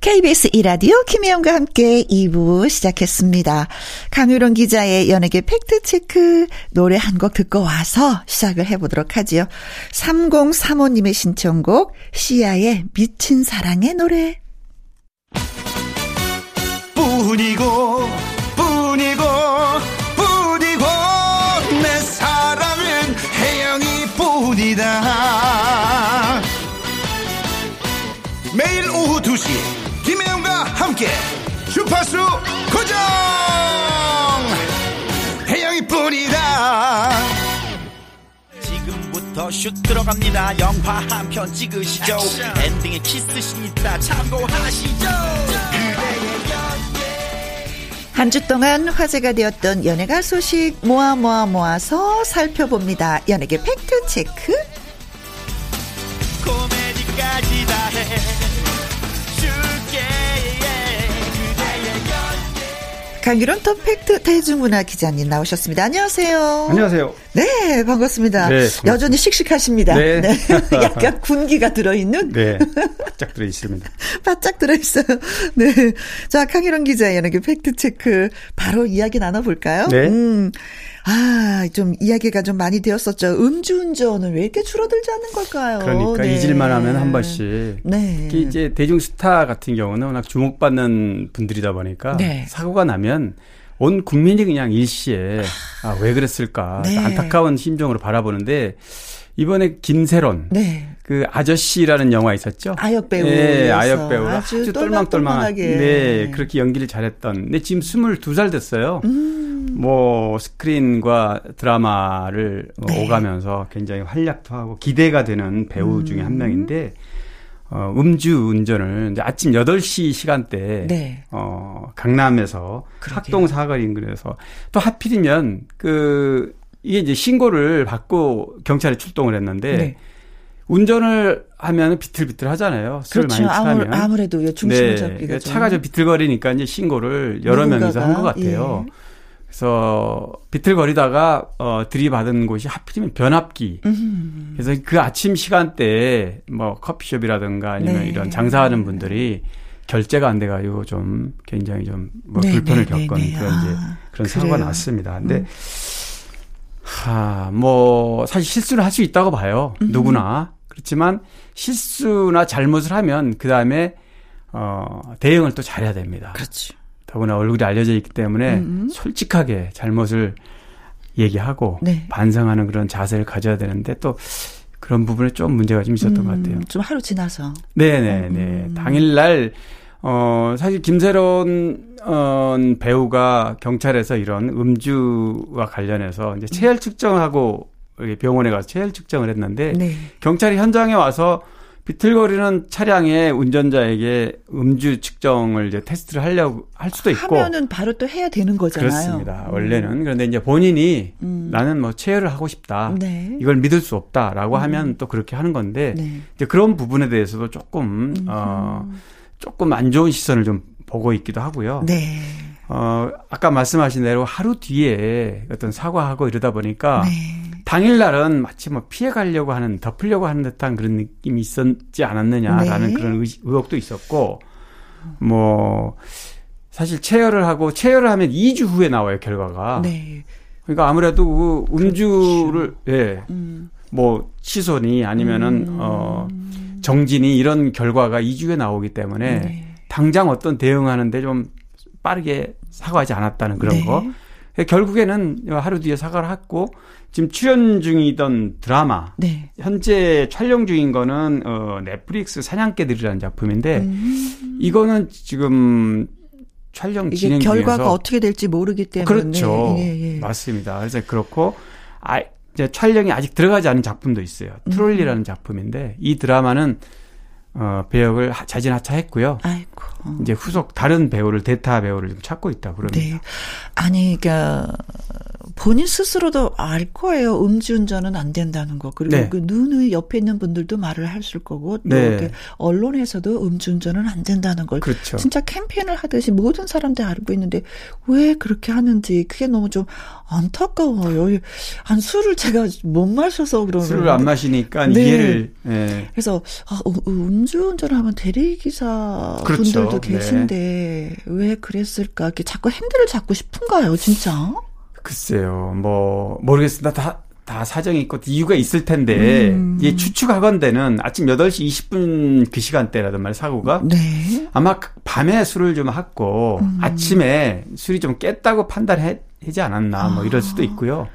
KBS 이라디오 김혜영과 함께 2부 시작했습니다. 강유론 기자의 연예계 팩트체크 노래 한 곡 듣고 와서 시작을 해보도록 하지요. 3035님의 신청곡 시아의 미친 사랑의 노래. 뿐이고 슛 들어갑니다 영화 한 편 찍으시죠 엔딩에 키스신 있다 참고하시죠 한 주 동안 화제가 되었던 연예가 소식 모아 모아 모아서 살펴봅니다. 연예계 팩트 체크. 코미디까지 다 해. 강일홍 더팩트 대중문화 기자님 나오셨습니다. 안녕하세요. 안녕하세요. 네, 반갑습니다. 네. 여전히 씩씩하십니다. 네. 네. 약간 군기가 들어있는? 네. 바짝 들어있습니다. 바짝 들어있어요. 네. 자, 강희롱 기자, 연예계 팩트체크. 바로 이야기 나눠볼까요? 네. 음. 아, 좀 이야기가 좀 많이 되었었죠. 음주운전은 왜 이렇게 줄어들지 않는 걸까요? 그러니까 네. 잊을만 하면 한 번씩. 네. 특히 이제 대중 스타 같은 경우는 워낙 주목받는 분들이다 보니까 네. 사고가 나면 온 국민이 그냥 일시에 아, 왜 그랬을까 네. 안타까운 심정으로 바라보는데 이번에 김세론 네. 그 아저씨라는 영화 있었죠. 아역 배우. 네, 아역 배우 아주, 아주 똘망똘망하게 네, 그렇게 연기를 잘했던. 근데 지금 22살 됐어요. 음. 뭐 스크린과 드라마를 네. 오가면서 굉장히 활약도 하고 기대가 되는 배우 음. 중에 한 명인데 어, 음주 운전을 이제 아침 8시 시간대 네. 어, 강남에서 그러게요. 학동 사거리 인근에서 또 하필이면 그 이게 이제 신고를 받고 경찰에 출동을 했는데 네. 운전을 하면 비틀비틀 하잖아요. 술을 그렇죠. 많이 취하면. 아무, 래도 중심을 네. 잡기가 차가 좀 비틀거리니까 이제 신고를 여러 누군가가, 명이서 한 것 같아요. 예. 그래서 비틀거리다가 어 들이받은 곳이 하필이면 변압기. 음. 그래서 그 아침 시간대에 뭐 커피숍이라든가 아니면 네. 이런 장사하는 분들이 결제가 안 돼가지고 좀 굉장히 좀뭐 네, 불편을 네, 네 겪은 네, 그런 이제 아, 그런 그래요. 사고가 났습니다. 근데 음. 하 뭐 사실 실수를 할 수 있다고 봐요. 음. 누구나 그렇지만 실수나 잘못을 하면 그 다음에 어 대응을 또 잘해야 됩니다. 그렇지. 더구나 얼굴이 알려져 있기 때문에 음음. 솔직하게 잘못을 얘기하고 네. 반성하는 그런 자세를 가져야 되는데 또 그런 부분에 좀 문제가 좀 있었던 음, 것 같아요. 좀 하루 지나서. 네네네. 음. 당일날, 어, 사실 김세론, 어, 배우가 경찰에서 이런 음주와 관련해서 이제 체열 측정하고 병원에 가서 체열 측정을 했는데 네. 경찰이 현장에 와서 비틀거리는 차량의 운전자에게 음주 측정을 이제 테스트를 하려고 할 수도 있고 하면은 바로 또 해야 되는 거잖아요. 그렇습니다. 음. 원래는 그런데 이제 본인이 음. 나는 뭐 체열을 하고 싶다. 네. 이걸 믿을 수 없다라고 음. 하면 또 그렇게 하는 건데 네. 이제 그런 부분에 대해서도 조금 어 조금 안 좋은 시선을 좀 보고 있기도 하고요. 네. 어 아까 말씀하신 대로 하루 뒤에 어떤 사과하고 이러다 보니까 네. 당일날은 마치 뭐 피해 가려고 하는 덮으려고 하는 듯한 그런 느낌이 있었지 않았느냐라는 네. 그런 의, 의혹도 있었고 뭐 사실 체열을 하고 체열을 하면 2주 후에 나와요 결과가. 네. 그러니까 아무래도 그 음주를 그렇죠. 예. 음. 뭐 취소니 아니면은 음. 어 정진이 이런 결과가 2주에 나오기 때문에 네. 당장 어떤 대응하는데 좀 빠르게 사과하지 않았다는 그런 네. 거. 결국에는 하루 뒤에 사과를 했고 지금 출연 중이던 드라마 네. 현재 촬영 중인 거는 어 넷플릭스 사냥개들이라는 작품인데 음. 이거는 지금 촬영 진행 중에서 결과가 어떻게 될지 모르기 때문에 그렇죠 예, 예. 맞습니다. 그래서 그렇고 아 이제 촬영이 아직 들어가지 않은 작품도 있어요. 음. 트롤리라는 작품인데 이 드라마는 어, 배역을 자진하차했고요. 아이고. 이제 후속 다른 배우를 대타 배우를 좀 찾고 있다 그럽니다. 네. 아니 그러니까 본인 스스로도 알 거예요. 음주운전은 안 된다는 거. 그리고 네. 그 눈의 옆에 있는 분들도 말을 하실 거고 또 네. 언론에서도 음주운전은 안 된다는 걸 그렇죠. 진짜 캠페인을 하듯이 모든 사람들이 알고 있는데 왜 그렇게 하는지 그게 너무 좀 안타까워요. 한 술을 제가 못 마셔서 그러는 술을 안 마시니까 네. 이해를 네. 그래서 아, 음주운전하면 대리기사 그렇죠. 분들도 네. 계신데 왜 그랬을까? 이렇게 자꾸 핸들을 잡고 싶은가요, 진짜? 글쎄요, 뭐, 모르겠습니다. 다, 다 사정이 있고 이유가 있을 텐데, 음. 이 추측하건대는 아침 8시 20분 그 시간대라든 말 사고가. 네. 아마 밤에 술을 좀 했고, 음. 아침에 술이 좀 깼다고 판단하지 않았나, 뭐 이럴 수도 아. 있고요.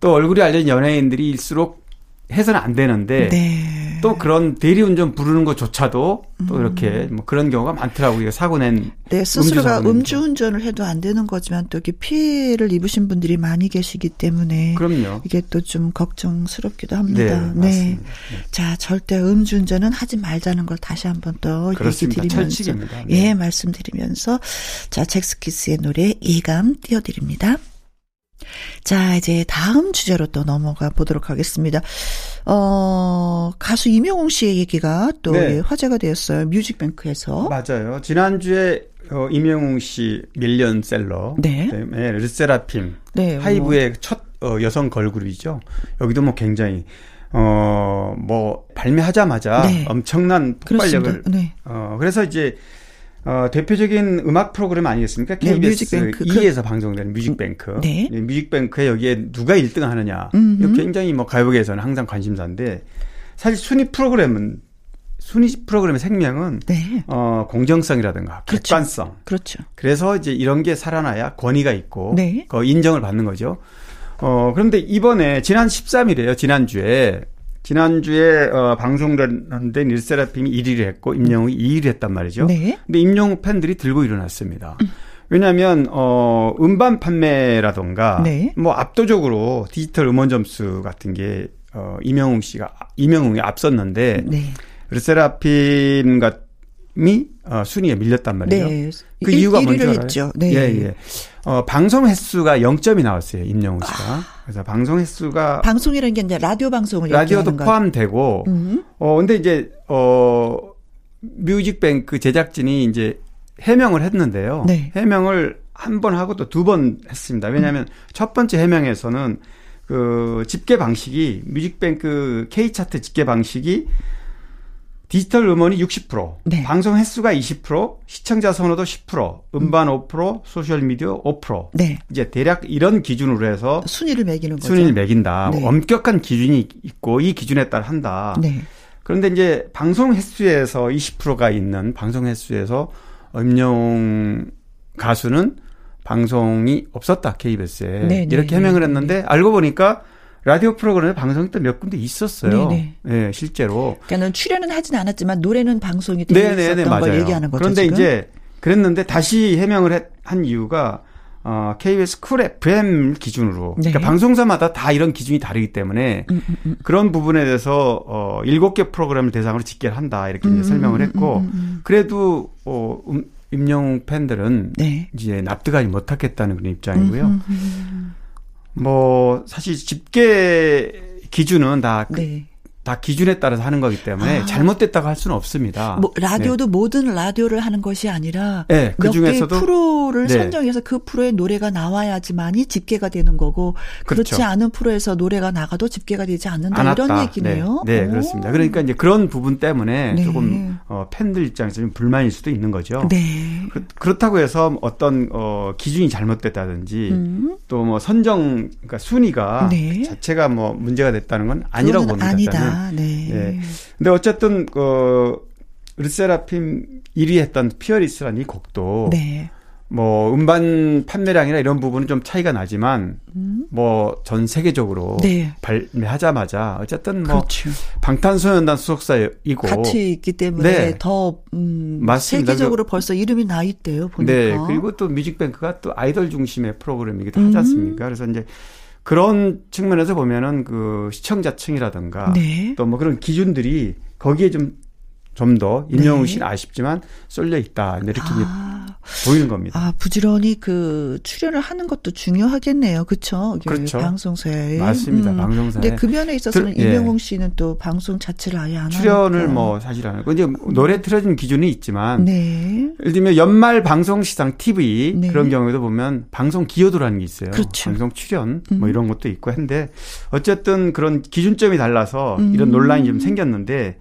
또 얼굴이 알려진 연예인들이일수록 해서는 안 되는데 네. 또 그런 대리운전 부르는 것조차도 또 음. 이렇게 뭐 그런 경우가 많더라고요. 사고 낸 네, 스스로가 음주운전을 해도 안 되는 거지만 또 이렇게 피해를 입으신 분들이 많이 계시기 때문에 그럼요. 이게 또 좀 걱정스럽기도 합니다. 네, 네. 네. 자, 절대 음주운전은 하지 말자는 걸 다시 한번 또 얘기 드리면서 네. 예, 말씀드리면서 자, 잭스키스의 노래 예감 띄워드립니다. 자, 이제 다음 주제로 또 넘어가 보도록 하겠습니다. 어, 가수 이명웅 씨의 얘기가 또 네. 화제가 되었어요. 뮤직뱅크에서. 맞아요. 지난주에 어, 이명웅 씨 밀리언셀러. 네. 네 르세라핌. 네. 하이브의 뭐. 첫 어, 여성 걸그룹이죠. 여기도 뭐 굉장히 어, 뭐, 발매하자마자 네. 엄청난 폭발력을. 네. 어, 그래서 이제, 어, 대표적인 음악 프로그램 아니겠습니까? KBS 네, 2에서 그, 방송되는 뮤직뱅크. 네. 뮤직뱅크에 여기에 누가 1등 하느냐. 음흠. 굉장히 뭐 가요계에서는 항상 관심사인데, 사실 순위 프로그램은 순위 프로그램의 생명은 네. 어, 공정성이라든가 그렇죠. 객관성. 그렇죠. 그래서 이제 이런 게 살아나야 권위가 있고 네. 그 인정을 받는 거죠. 어, 그런데 이번에 지난 13일에요. 지난주에 지난주에 어, 방송된 닐세라핌이 1위를 했고 임영웅이 2위를 했단 말이죠. 네. 근데 임영웅 팬들이 들고 일어났습니다. 음. 왜냐하면 어 음반 판매라던가 네. 뭐 압도적으로 디지털 음원 점수 같은 게 어, 이명웅 씨가 이명웅이 앞섰는데 네. 르세라핌 같이 어, 순위에 밀렸단 말이에요. 네. 그 이유가 뭔지 알아요? 했죠. 네. 예, 예. 어, 방송 횟수가 0점이 나왔어요. 임영웅 씨가. 아. 그래서 방송 횟수가 방송이라는 게 이제 라디오 방송을 라디오도 포함되고 음. 어 근데 이제 어 뮤직뱅크 제작진이 이제 해명을 했는데요. 네. 해명을 한 번 하고 또 두 번 했습니다. 왜냐하면 음. 첫 번째 해명에서는 그 집계 방식이 뮤직뱅크 K 차트 집계 방식이 디지털 음원이 60%, 네. 방송 횟수가 20%, 시청자 선호도 10%, 음반 음. 5%, 소셜 미디어 5%. 네. 이제 대략 이런 기준으로 해서 순위를 매기는 거죠. 순위를 매긴다. 네. 엄격한 기준이 있고 이 기준에 따라 한다. 네. 그런데 이제 방송 횟수에서 20%가 있는 방송 횟수에서 임영 가수는 방송이 없었다 KBS에 네, 네 이렇게 해명을 네, 했는데 알고 보니까 라디오 프로그램에 방송이 또 몇 군데 있었어요. 네네. 네, 실제로. 그러니까는 출연은 하진 않았지만 노래는 방송이 되어 있었던 맞아요. 걸 얘기하는 거죠. 그런데 지금? 이제 그랬는데 다시 해명을 한 이유가 어, KBS 쿨 FM 기준으로 네. 그러니까 방송사마다 다 이런 기준이 다르기 때문에 음, 음, 음. 그런 부분에 대해서 어 7개 프로그램을 대상으로 집계를 한다 이렇게 이제 음, 설명을 했고 음, 음, 그래도 어 음, 임영웅 팬들은 네. 이제 납득하지 못하겠다는 그런 입장이고요. 뭐 사실 집계 기준은 다그 네. 다 기준에 따라서 하는 거기 때문에 아. 잘못됐다고 할 수는 없습니다. 뭐 라디오도 네. 모든 라디오를 하는 것이 아니라 네, 그 중에서도 프로를 네. 선정해서 그 프로에 노래가 나와야지만이 집계가 되는 거고 그렇죠. 그렇지 않은 프로에서 노래가 나가도 집계가 되지 않는다. 이런 얘기네요. 네, 네 그렇습니다. 그러니까 이제 그런 부분 때문에 네. 조금 어, 팬들 입장에서 좀 불만일 수도 있는 거죠. 네. 그, 렇다고 해서 어떤 어, 기준이 잘못됐다든지 음. 또뭐 선정 그러니까 순위가 그 자체가 뭐 문제가 됐다는 건 아니라고 봅니다. 아니다. 아, 네. 네. 근데 어쨌든 그 르세라핌 1위 했던 피어리스라는 이 곡도 네. 뭐 음반 판매량이나 이런 부분은 좀 차이가 나지만 음. 뭐전 세계적으로 네. 발매하자마자 어쨌든 뭐 그렇죠. 방탄소년단 소속사이고 같이 있기 때문에 네. 더 음, 맞습니다. 세계적으로 벌써 이름이 나 있대요 보니까. 네 그리고 또 뮤직뱅크가 또 아이돌 중심의 프로그램이기도 하지 음. 않습니까? 그래서 이제 그런 측면에서 보면은 그 시청자층이라든가 네. 또뭐 그런 기준들이 거기에 좀 좀 더 임영웅 씨는 네. 아쉽지만 쏠려 있다 이렇게 아. 보이는 겁니다. 아 부지런히 그 출연을 하는 것도 중요하겠네요, 그렇죠? 그렇죠. 방송사에 맞습니다, 음. 방송사에. 근데 그 면에 있어서는 들, 예. 임영웅 씨는 또 방송 자체를 아예 안 출연을 하니까. 뭐 사실 안 하고 이제 노래 틀어진 기준이 있지만, 네. 예를 들면 연말 방송 시상 TV 네. 그런 경우에도 보면 방송 기여도라는 게 있어요. 그렇죠. 방송 출연 뭐 음. 이런 것도 있고 한데 어쨌든 그런 기준점이 달라서 음. 이런 논란이 좀 생겼는데.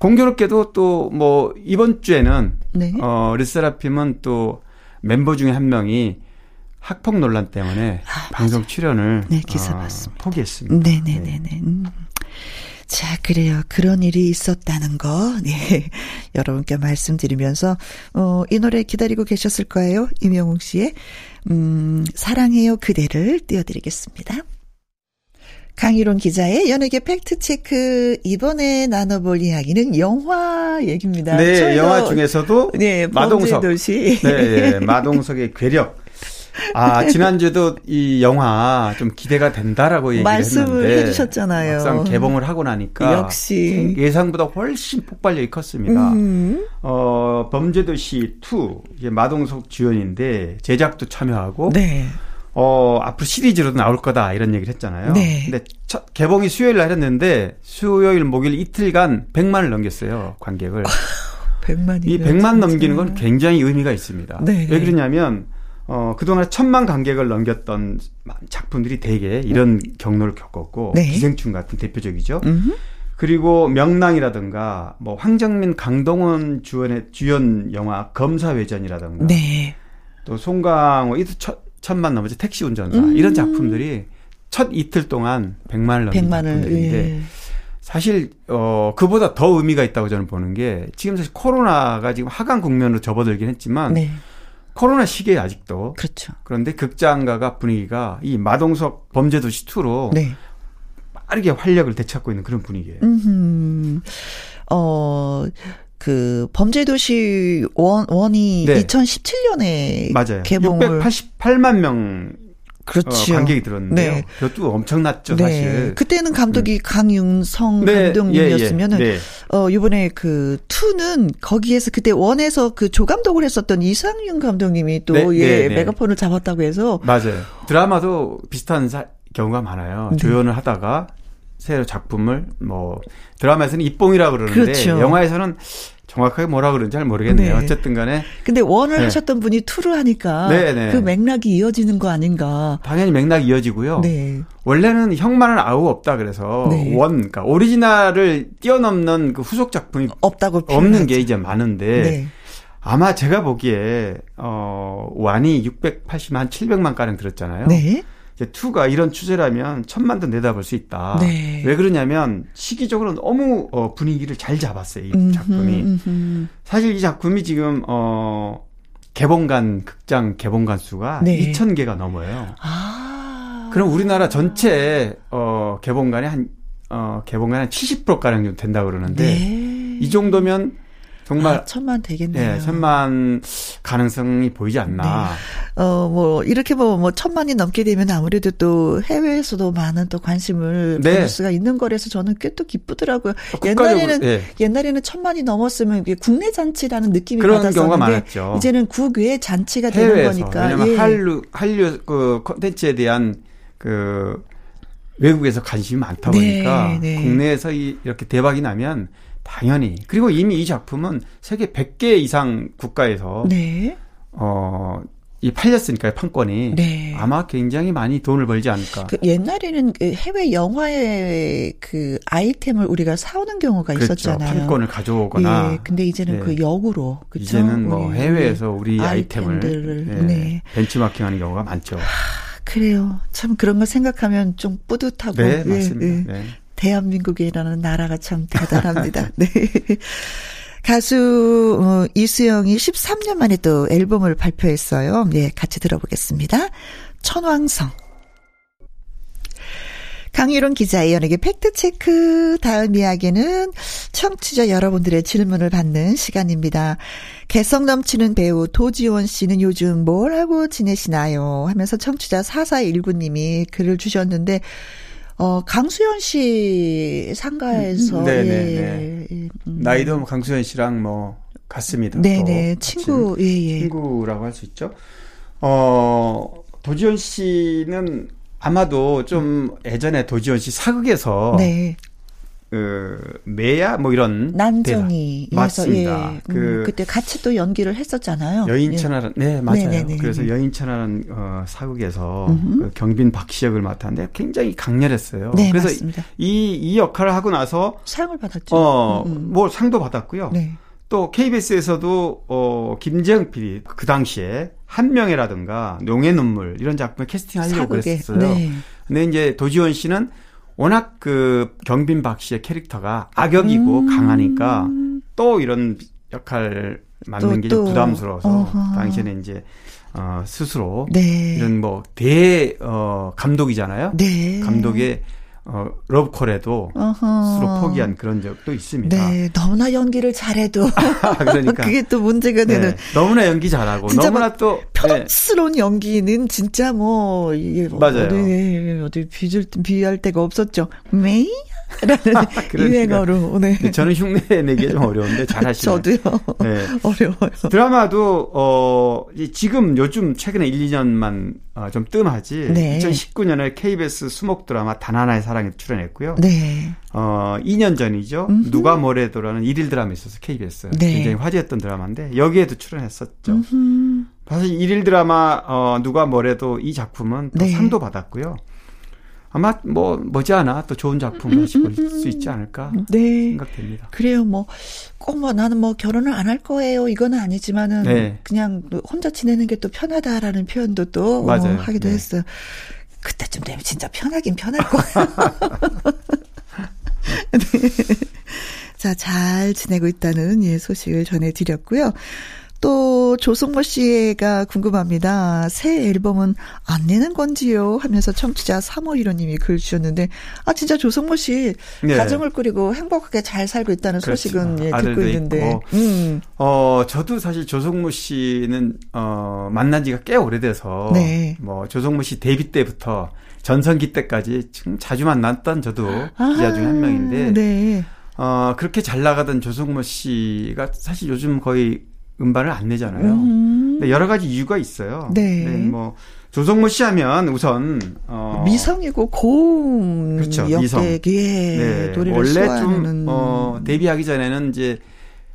공교롭게도 또 뭐 이번 주에는 네. 어 르세라핌은 또 멤버 중에 한 명이 학폭 논란 때문에 아, 방송 출연을 네, 기사 어, 봤습니다. 포기했습니다. 네네네네. 네. 네. 음. 자, 그래요. 그런 일이 있었다는 거, 네. 여러분께 말씀드리면서, 어, 이 노래 기다리고 계셨을 거예요. 임영웅 씨의, 음, 사랑해요 그대를 띄워드리겠습니다. 강희론 기자의 연예계 팩트체크 이번에 나눠볼 이야기는 영화 얘기입니다. 네, 영화 중에서도 네, 마동석 도시. 네, 네, 마동석의 괴력. 아, 지난주에도 이 영화 좀 기대가 된다라고 얘기를 말씀을 해주셨잖아요. 막상 개봉을 하고 나니까 역시 예상보다 훨씬 폭발력이 컸습니다. 음. 어, 범죄도시 2 이제 마동석 주연인데 제작도 참여하고 네. 어, 앞으로 시리즈로도 나올 거다 이런 얘기를 했잖아요. 네. 근데 첫 개봉이 수요일 날 했는데 수요일 목요일 이틀간 100만을 넘겼어요. 관객을. 100만이 이 100만 넘기는 건 굉장히 의미가 있습니다. 네. 왜 그러냐면 어, 그동안 천만 관객을 넘겼던 작품들이 대개 이런 경로를 겪었고 네. 기생충 같은 대표적이죠. 음흠. 그리고 명랑이라든가 뭐 황정민 강동원 주연의 주연 영화 검사회전이라든가 네. 또 송강호 이도 천만 넘어지 택시 운전사 음. 이런 작품들이 첫 이틀 동안 100만을 넘긴 100만을, 작품들인데 예. 사실 어 그보다 더 의미가 있다고 저는 보는 게 지금 사실 코로나가 지금 하강 국면으로 접어들긴 했지만 네. 코로나 시기에 아직도 그렇죠. 그런데 극장가가 분위기가 이 마동석 범죄도시 2로 네. 빠르게 활력을 되찾고 있는 그런 분위기예요. 음. 어. 그 범죄도시 원 원이 네. 2017년에 맞아요. 개봉을 688만 명 그렇죠. 어, 관객이 들었는데요. 네. 그것도 엄청났죠, 네. 사실. 그때는 감독이 음. 강윤성 네. 감독님이었으면은 예, 예. 네. 어 이번에 그 2는 거기에서 그때 원에서 그 조감독을 했었던 이상윤 감독님이 또 네, 예, 네, 네. 메가폰을 잡았다고 해서 맞아요. 드라마도 비슷한 사, 경우가 많아요. 조연을 하다가 새로 작품을 뭐 드라마에서는 입봉이라고 그러는데 그렇죠. 영화에서는 정확하게 뭐라 그런지 잘 모르겠네요. 네. 어쨌든 간에. 근데 원을 네. 하셨던 분이 투를 하니까 네, 네. 그 맥락이 이어지는 거 아닌가. 당연히 맥락이 이어지고요. 네. 원래는 형만은 아우 없다 그래서 네. 원, 그러니까 오리지널을 뛰어넘는 그 후속 작품이 없다고 없는 게 이제 많은데 네. 아마 제가 보기에 어 완이 680만 700만 가량 들었잖아요. 네. 투가 이런 추세라면 천만 도 내다볼 수 있다. 네. 왜 그러냐면 시기적으로 너무 어, 분위기를 잘 잡았어요. 이 작품이. 음흠, 음흠. 사실 이 작품이 지금 어 개봉관 극장 개봉관 수가 네. 2,000개가 넘어요. 아. 그럼 우리나라 전체 어 개봉관에 한 어, 개봉관 한 70% 가량 좀 된다 그러는데 네. 이 정도면 정말 아, 천만 되겠네요. 네, 천만 가능성이 보이지 않나. 네. 어, 뭐 이렇게 뭐, 뭐 천만이 넘게 되면 아무래도 또 해외에서도 많은 또 관심을 네. 받을 수가 있는 거라서 저는 꽤 또 기쁘더라고요. 어, 옛날에는 네. 옛날에는 천만이 넘었으면 이게 국내 잔치라는 느낌이 그런 받았었는데 경우가 많았죠. 이제는 국외 잔치가 되는 해외에서. 거니까. 왜냐면 예. 한류 한류 그 콘텐츠에 대한 그 외국에서 관심이 많다 보니까 네, 네. 국내에서 이, 이렇게 대박이 나면 당연히. 그리고 이미 이 작품은 세계 100개 이상 국가에서 네. 어, 이 팔렸으니까요, 판권이. 네. 아마 굉장히 많이 돈을 벌지 않을까. 그 옛날에는 그 해외 영화의 그 아이템을 우리가 사오는 경우가 그렇죠. 있었잖아요. 판권을 가져오거나. 예, 근데 이제는 네. 그 역으로. 그렇죠? 이제는 뭐 해외에서 우리 아이템을 네, 네. 벤치마킹하는 경우가 많죠. 하, 그래요. 참 그런 걸 생각하면 좀 뿌듯하고. 네, 맞습니다. 예, 예. 네. 대한민국이라는 나라가 참 대단합니다. 네. 가수 어, 이수영이 13년 만에 또 앨범을 발표했어요. 네, 같이 들어보겠습니다. 천왕성. 강유론 기자의 연예계 팩트체크. 다음 이야기는 청취자 여러분들의 질문을 받는 시간입니다. 개성 넘치는 배우 도지원 씨는 요즘 뭘 하고 지내시나요? 하면서 청취자 4419님이 글을 주셨는데, 어, 강수현 씨 상가에서. 네네. 네, 예, 네. 예, 음. 나이도 강수현 씨랑 뭐, 같습니다. 네네. 친구, 예, 예. 친구라고 할 수 있죠. 어, 도지현 씨는 아마도 좀 예전에 도지현 씨 사극에서. 네. 그 매야 뭐 이런 난정이 맞습니다. 예. 그 음, 그때 같이 또 연기를 했었잖아요. 여인천하란 예. 네 맞아요. 네네네. 그래서 여인천하란 어, 사극에서 그 경빈 박씨 역을 맡았는데 굉장히 강렬했어요. 네, 그래서 맞습니다. 이이 역할을 하고 나서 상을 받았죠. 어뭐 상도 받았고요. 네. 또 KBS에서도 어 김재영 PD 그 당시에 한명회라든가 용의 눈물 이런 작품에 캐스팅하려고 했었어요. 네. 근데 이제 도지원 씨는 워낙 그 경빈 박 씨의 캐릭터가 악역이고 음. 강하니까 또 이런 역할 맡는 게 또. 부담스러워서 어허. 당시에는 이제 어 스스로 네. 이런 뭐대 어 감독이잖아요. 네. 감독의 어, 러브콜에도 스스로 포기한 그런 적도 있습니다. 네, 너무나 연기를 잘해도. 그러니까. 그게 또 문제가 되는. 네, 너무나 연기 잘하고, 너무나 또. 표현스러운 네. 연기는 진짜 뭐, 이게. 뭐 맞아요. 어디, 어디 비줄, 비할 데가 없었죠. 메이? 라는 유행어로. 네. 저는 흉내 내기 좀 어려운데 잘하시네요. 저도요. 네. 어려워요. 드라마도 어 지금 요즘 최근에 1, 2년만 어, 좀 뜸하지. 네. 2019년에 KBS 수목 드라마 단 하나의 사랑에 출연했고요. 네. 어 2년 전이죠. 음흠. 누가 뭐래도라는 일일 드라마 있어서 KBS 네. 굉장히 화제였던 드라마인데 여기에도 출연했었죠. 음흠. 사실 일일 드라마 어 누가 뭐래도 이 작품은 또 네. 상도 받았고요. 아마 뭐 머지않아 또 좋은 작품 을 하시고 수 있지 않을까 네. 생각됩니다. 그래요. 뭐 꼭 뭐 나는 뭐 결혼을 안 할 거예요. 이거는 아니지만은 네. 그냥 혼자 지내는 게 또 편하다라는 표현도 또 어, 하기도 네. 했어요. 그때쯤 되면 진짜 편하긴 편할 거예요. 네. 자, 잘 지내고 있다는 예 소식을 전해드렸고요. 또 조성모 씨가 궁금합니다. 새 앨범은 안 내는 건지요? 하면서 청취자 351호님이 글 주셨는데 아 진짜 조성모 씨 네. 가정을 꾸리고 행복하게 잘 살고 있다는 그렇죠. 소식은 예, 듣고 있는데. 음. 어 저도 사실 조성모 씨는 어 만난 지가 꽤 오래돼서 네. 뭐 조성모 씨 데뷔 때부터 전성기 때까지 지금 자주 만났던 저도 아, 기자 중에 한 명인데. 네. 어, 그렇게 잘 나가던 조성모 씨가 사실 요즘 거의 음반을 안 내잖아요. 음. 근데 여러 가지 이유가 있어요. 네. 네 뭐 조성모 씨 하면 우선 어 미성이고 고음 그렇죠. 미성. 네. 노래를 원래 좀 어, 데뷔하기 전에는 이제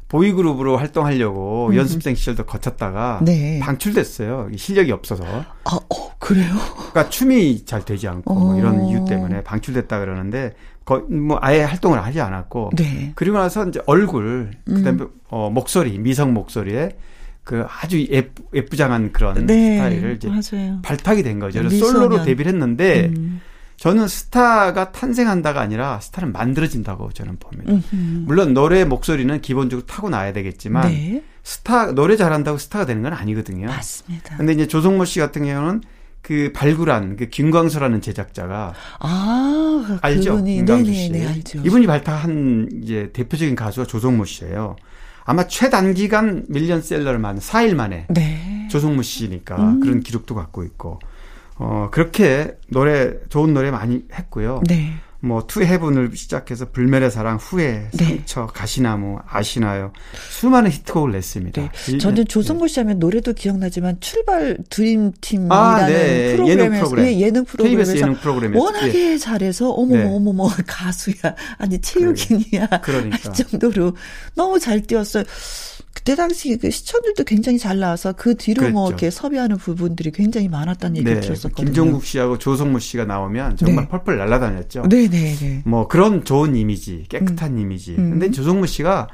보이그룹으로 활동하려고 음. 연습생 시절도 거쳤다가 네. 방출됐어요. 실력이 없어서. 아, 어, 그래요? 그러니까 춤이 잘 되지 않고 뭐 이런 어. 이유 때문에 방출됐다 그러는데 거, 뭐 아예 활동을 하지 않았고 네. 그리고 나서 이제 얼굴 그다음에 음. 어, 목소리 미성 목소리에 그 아주 예쁘, 예쁘장한 그런 네. 스타일을 이제 맞아요. 발탁이 된 거죠. 그래서 솔로로 데뷔를 했는데 음. 저는 스타가 탄생한다가 아니라 스타는 만들어진다고 저는 봅니다. 음흠. 물론 노래 목소리는 기본적으로 타고 나야 되겠지만 네. 스타 노래 잘한다고 스타가 되는 건 아니거든요. 맞습니다. 근데 이제 조성모 씨 같은 경우는 그 발굴한 그 김광수라는 제작자가 아 알죠? 그분이, 김광수 씨. 네네, 알죠. 이분이 발탁한 이제 대표적인 가수가 조성모 씨예요. 아마 최단기간 밀리언셀러를 만 4일 만에 네. 조성모 씨니까 음. 그런 기록도 갖고 있고 어 그렇게 노래 좋은 노래 많이 했고요. 네. 뭐 투해븐을 시작해서 불멸의 사랑, 후회, 네. 상처, 가시나무, 아시나요? 수많은 히트곡을 냈습니다. 네. 저는 조성모 씨 하면 노래도 기억나지만 출발 드림팀이라는 아, 네. 프로그램에서 예능 프로그램. 예, 예능 프로그램에서 예능 프로그램 워낙에 예. 잘해서 어머머 네. 어머머 가수야 아니 체육인이야 그러니까. 할 정도로 너무 잘 뛰었어요. 그때 당시 그 시청률도 굉장히 잘 나와서 그 뒤로 뭐 그랬죠. 뭐 이렇게 섭외하는 부분들이 굉장히 많았다는 얘기를 네. 들었었거든요. 김종국 씨하고 조성모 씨가 나오면 정말 네. 펄펄 날아다녔죠. 네네네. 네, 뭐 그런 좋은 이미지, 깨끗한 음. 이미지. 음. 근데 조성모 씨가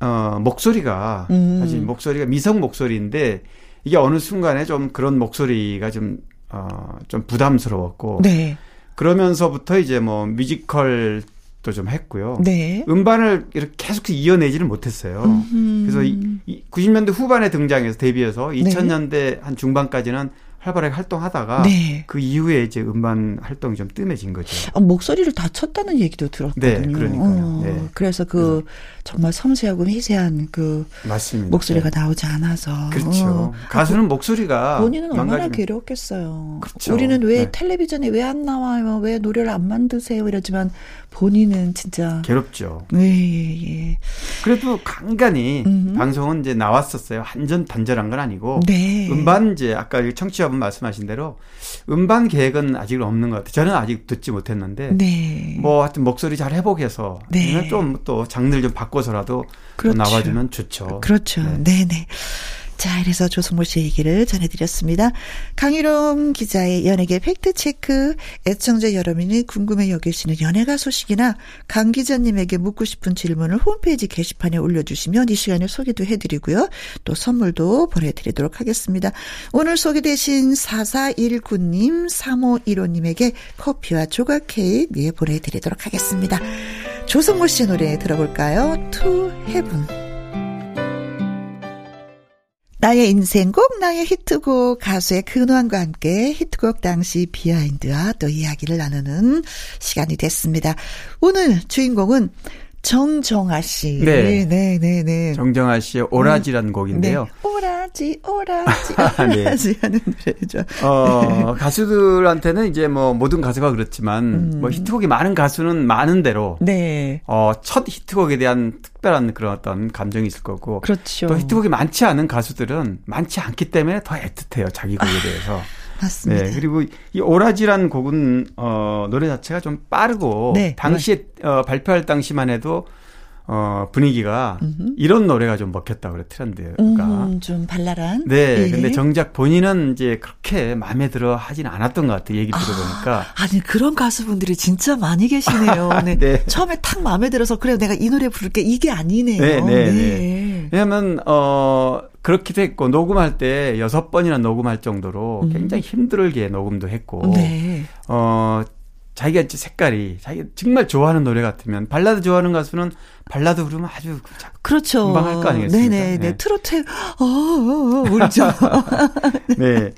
어 목소리가 음. 사실 목소리가 미성 목소리인데 이게 어느 순간에 좀 그런 목소리가 좀 어, 좀 부담스러웠고. 네. 그러면서부터 이제 뭐 뮤지컬 좀 했고요. 네. 음반을 이렇게 계속 이어내지를 못했어요. 음흠. 그래서 이, 이 90년대 후반에 등장해서 데뷔해서 2000년대 네. 한 중반까지는 활발하게 활동하다가 네. 그 이후에 이제 음반 활동이 좀 뜸해진 거죠. 아, 목소리를 다쳤다는 얘기도 들었거든요. 네, 그러니까요. 어, 네. 그래서 그 정말 섬세하고 미세한 그 맞습니다. 목소리가 네. 나오지 않아서 그렇죠. 어. 가수는 목소리가 본인은 얼마나 망가지면. 괴로웠겠어요. 그렇죠. 우리는 왜 네. 텔레비전에 왜 안 나와요? 왜 노래를 안 만드세요? 이러지만 본인은 진짜 괴롭죠. 네, 예, 예. 그래도 간간히 음흠. 방송은 이제 나왔었어요. 완전 단절한 건 아니고 네. 음반 이제 아까 청취자분 말씀하신 대로 음반 계획은 아직 없는 것 같아요. 저는 아직 듣지 못했는데 네. 뭐 하여튼 목소리 잘 회복해서 네. 좀또 장르를 좀 바꿔서라도 그렇죠. 나와주면 좋죠. 그렇죠. 네, 네. 자, 이래서 조승모 씨 얘기를 전해드렸습니다. 강희롱 기자의 연예계 팩트체크, 애청자 여러분이 궁금해 여기시는 연예가 소식이나 강 기자님에게 묻고 싶은 질문을 홈페이지 게시판에 올려주시면 이 시간에 소개도 해드리고요. 또 선물도 보내드리도록 하겠습니다. 오늘 소개되신 4419님, 3515님에게 커피와 조각 케이크 예, 보내드리도록 하겠습니다. 조성모 씨 노래 들어볼까요? To Heaven. 나의 인생곡, 나의 히트곡, 가수의 근황과 함께 히트곡 당시 비하인드와 또 이야기를 나누는 시간이 됐습니다. 오늘 주인공은 정정아 씨. 네. 네, 네, 네. 정정아 씨의 오라지라는 음. 곡인데요. 네. 오라지, 오라지, 네. 오라지 네. 하는 노래죠. 어, 가수들한테는 이제 뭐 모든 가수가 그렇지만 음. 뭐 히트곡이 많은 가수는 많은 대로 네. 어, 첫 히트곡에 대한 특별한 그런 어떤 감정이 있을 거고. 그렇죠. 또 히트곡이 많지 않은 가수들은 많지 않기 때문에 더 애틋해요. 자기 곡에 대해서. 맞습니다. 네, 그리고 이 오라지란 곡은 어 노래 자체가 좀 빠르고 네, 당시에 네. 어 발표할 당시만 해도 어, 분위기가 음흠. 이런 노래가 좀 먹혔다 그래 트렌드가 음, 좀 발랄한. 네, 예. 근데 정작 본인은 이제 그렇게 마음에 들어 하진 않았던 것 같아 얘기 들어보니까. 아, 니 그런 가수분들이 진짜 많이 계시네요. 네. 네. 처음에 탁 마음에 들어서 그래 내가 이 노래 부를게 이게 아니네요. 네, 네, 네. 네. 왜냐면 어 그렇기도 했고 녹음할 때 여섯 번이나 녹음할 정도로 음. 굉장히 힘들게 녹음도 했고. 네. 어 자기가 이제 색깔이 자기가 정말 좋아하는 노래 같으면 발라드 좋아하는 가수는 발라드 부르면 아주 그렇죠. 금방 할 거 아니겠습니까? 네네 네. 트로트 어, 어, 어 울죠. 네.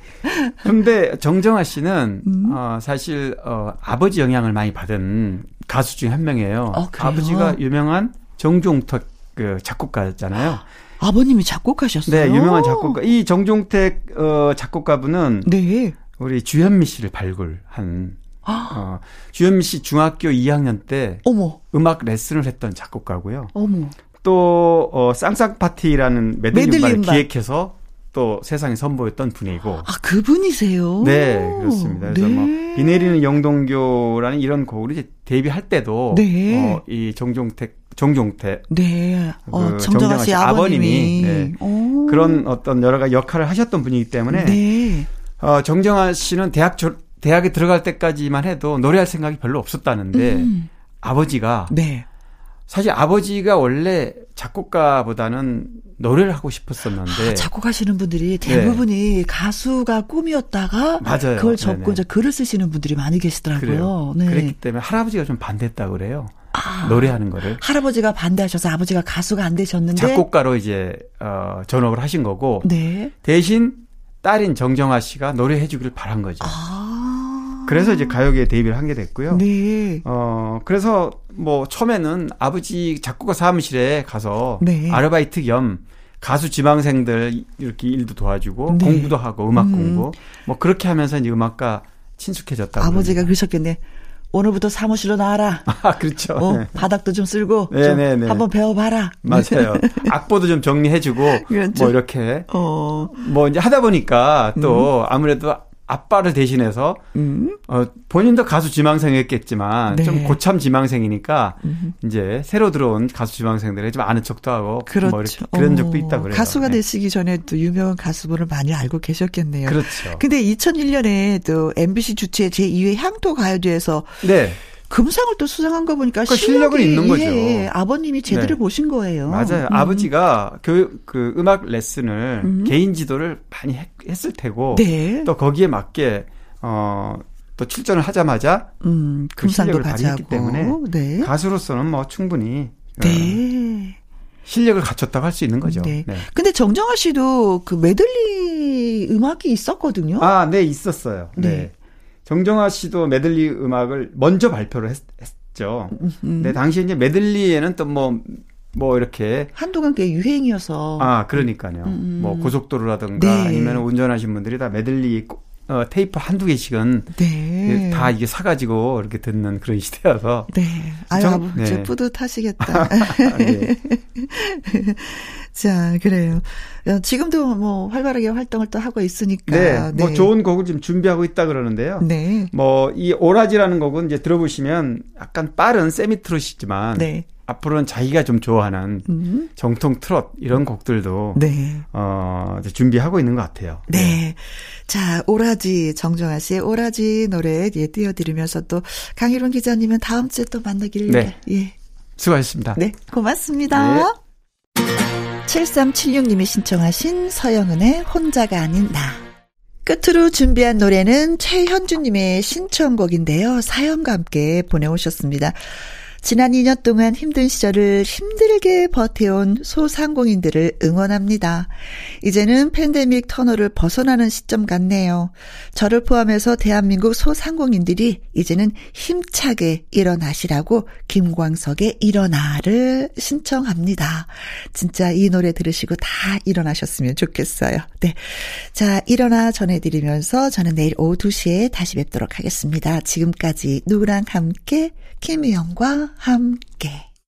근데 정정아 씨는 음. 어 사실 어 아버지 영향을 많이 받은 가수 중에 한 명이에요. 어, 아버지가 유명한 정종택 그 작곡가였잖아요. 아버님이 작곡하셨어요? 네, 유명한 작곡가. 이 정종택 어 작곡가분은 네. 우리 주현미 씨를 발굴한 어, 주현미 씨 중학교 2학년 때 어머. 음악 레슨을 했던 작곡가고요. 어머. 또 어, 쌍쌍 파티라는 메들리 음악을 기획해서 또 세상에 선보였던 분이고. 아, 그분이세요? 네, 그렇습니다. 그래서 뭐 네. 뭐 비 내리는 영동교라는 이런 곡을 이제 데뷔할 때도 네. 어, 이 정종택 정종택 네. 그 어, 정정아 씨 아버님이, 네. 그런 어떤 여러 가지 역할을 하셨던 분이기 때문에 네. 어, 정정아 씨는 대학 졸 대학에 들어갈 때까지만 해도 노래할 생각이 별로 없었다는데 음. 아버지가 네. 사실 아버지가 원래 작곡가보다는 노래를 하고 싶었었는데 아, 작곡하시는 분들이 대부분이 네. 가수가 꿈이었다가 맞아요. 그걸 접고. 이제 글을 쓰시는 분들이 많이 계시더라고요. 네. 그랬기 때문에 할아버지가 좀 반대했다 그래요. 아, 노래하는 거를 할아버지가 반대하셔서 아버지가 가수가 안 되셨는데 작곡가로 이제 어 전업을 하신 거고 네. 대신 딸인 정정아 씨가 노래해 주기를 바란 거죠. 아. 그래서 이제 가요계에 데뷔를 하게 됐고요. 네. 어, 그래서 뭐 처음에는 아버지 작곡가 사무실에 가서 네. 아르바이트 겸 가수 지망생들 이렇게 일도 도와주고 네. 공부도 하고 음악 음. 공부 뭐 그렇게 하면서 이제 음악가 친숙해졌다고. 아버지가 그러셨겠네. 오늘부터 사무실로 나와라. 아, 그렇죠. 어, 네. 바닥도 좀 쓸고 네네네. 좀 한번 배워봐라. 맞아요. 악보도 좀 정리해주고 그렇죠. 뭐 이렇게 어. 뭐 이제 하다 보니까 또 음. 아무래도 아빠를 대신해서 음. 어, 본인도 가수 지망생이었겠지만 네. 좀 고참 지망생이니까 음. 이제 새로 들어온 가수 지망생들에 좀 아는 척도 하고 뭐 그렇죠. 뭐 그런 적도 있다 그래요. 가수가 네. 되시기 전에 또 유명한 가수분을 많이 알고 계셨겠네요. 그렇죠. 근데 2001년에 또 MBC 주최 제2회 향토 가요제에서 네. 금상을 또 수상한 거 보니까 그러니까 실력은 있는 거죠. 예, 아버님이 제대로 네. 보신 거예요. 맞아요. 음. 아버지가 교육 그 음악 레슨을 음. 개인 지도를 많이 했, 을 테고 네. 또 거기에 맞게 어 또 출전을 하자마자 음, 그 실력을 발휘했기 때문에 네. 가수로서는 뭐 충분히 어, 네. 어, 실력을 갖췄다고 할 수 있는 거죠. 네. 네. 근데 정정아 씨도 그 메들리 음악이 있었거든요. 아, 네, 있었어요. 네. 네. 정정아 씨도 메들리 음악을 먼저 발표를 했, 죠 음. 근데 당시에 이제 메들리에는 또 뭐뭐 뭐 이렇게 한동안 꽤 유행이어서 아 그러니까요. 음. 뭐 고속도로라든가 네. 아니면 운전하신 분들이 다 메들리 어, 테이프 한두 개씩은 네. 다 이게 사가지고 이렇게 듣는 그런 시대여서. 네. 아유, 정, 네. 뿌듯하시겠다. 네. 자, 그래요. 어, 지금도 뭐 활발하게 활동을 또 하고 있으니까. 네. 뭐 네. 뭐 좋은 곡을 지금 준비하고 있다 그러는데요. 네. 뭐 이 오라지라는 곡은 이제 들어보시면 약간 빠른 세미 트롯이지만 네. 앞으로는 자기가 좀 좋아하는 음. 정통 트롯 이런 곡들도 네. 어, 준비하고 있는 것 같아요. 네. 네. 자, 오라지 정정아 씨의 오라지 노래 예, 띄워드리면서 또 강희론 기자님은 다음 주에 또 만나기를 네. 예. 수고하셨습니다. 네, 고맙습니다. 네. 7376님이 신청하신 서영은의 혼자가 아닌 나. 끝으로 준비한 노래는 최현주님의 신청곡인데요. 사연과 함께 보내오셨습니다. 지난 2년 동안 힘든 시절을 힘들게 버텨온 소상공인들을 응원합니다. 이제는 팬데믹 터널을 벗어나는 시점 같네요. 저를 포함해서 대한민국 소상공인들이 이제는 힘차게 일어나시라고 김광석의 일어나를 신청합니다. 진짜 이 노래 들으시고 다 일어나셨으면 좋겠어요. 네. 자, 일어나 전해드리면서 저는 내일 오후 2시에 다시 뵙도록 하겠습니다. 지금까지 누구랑 함께 김희영과 함께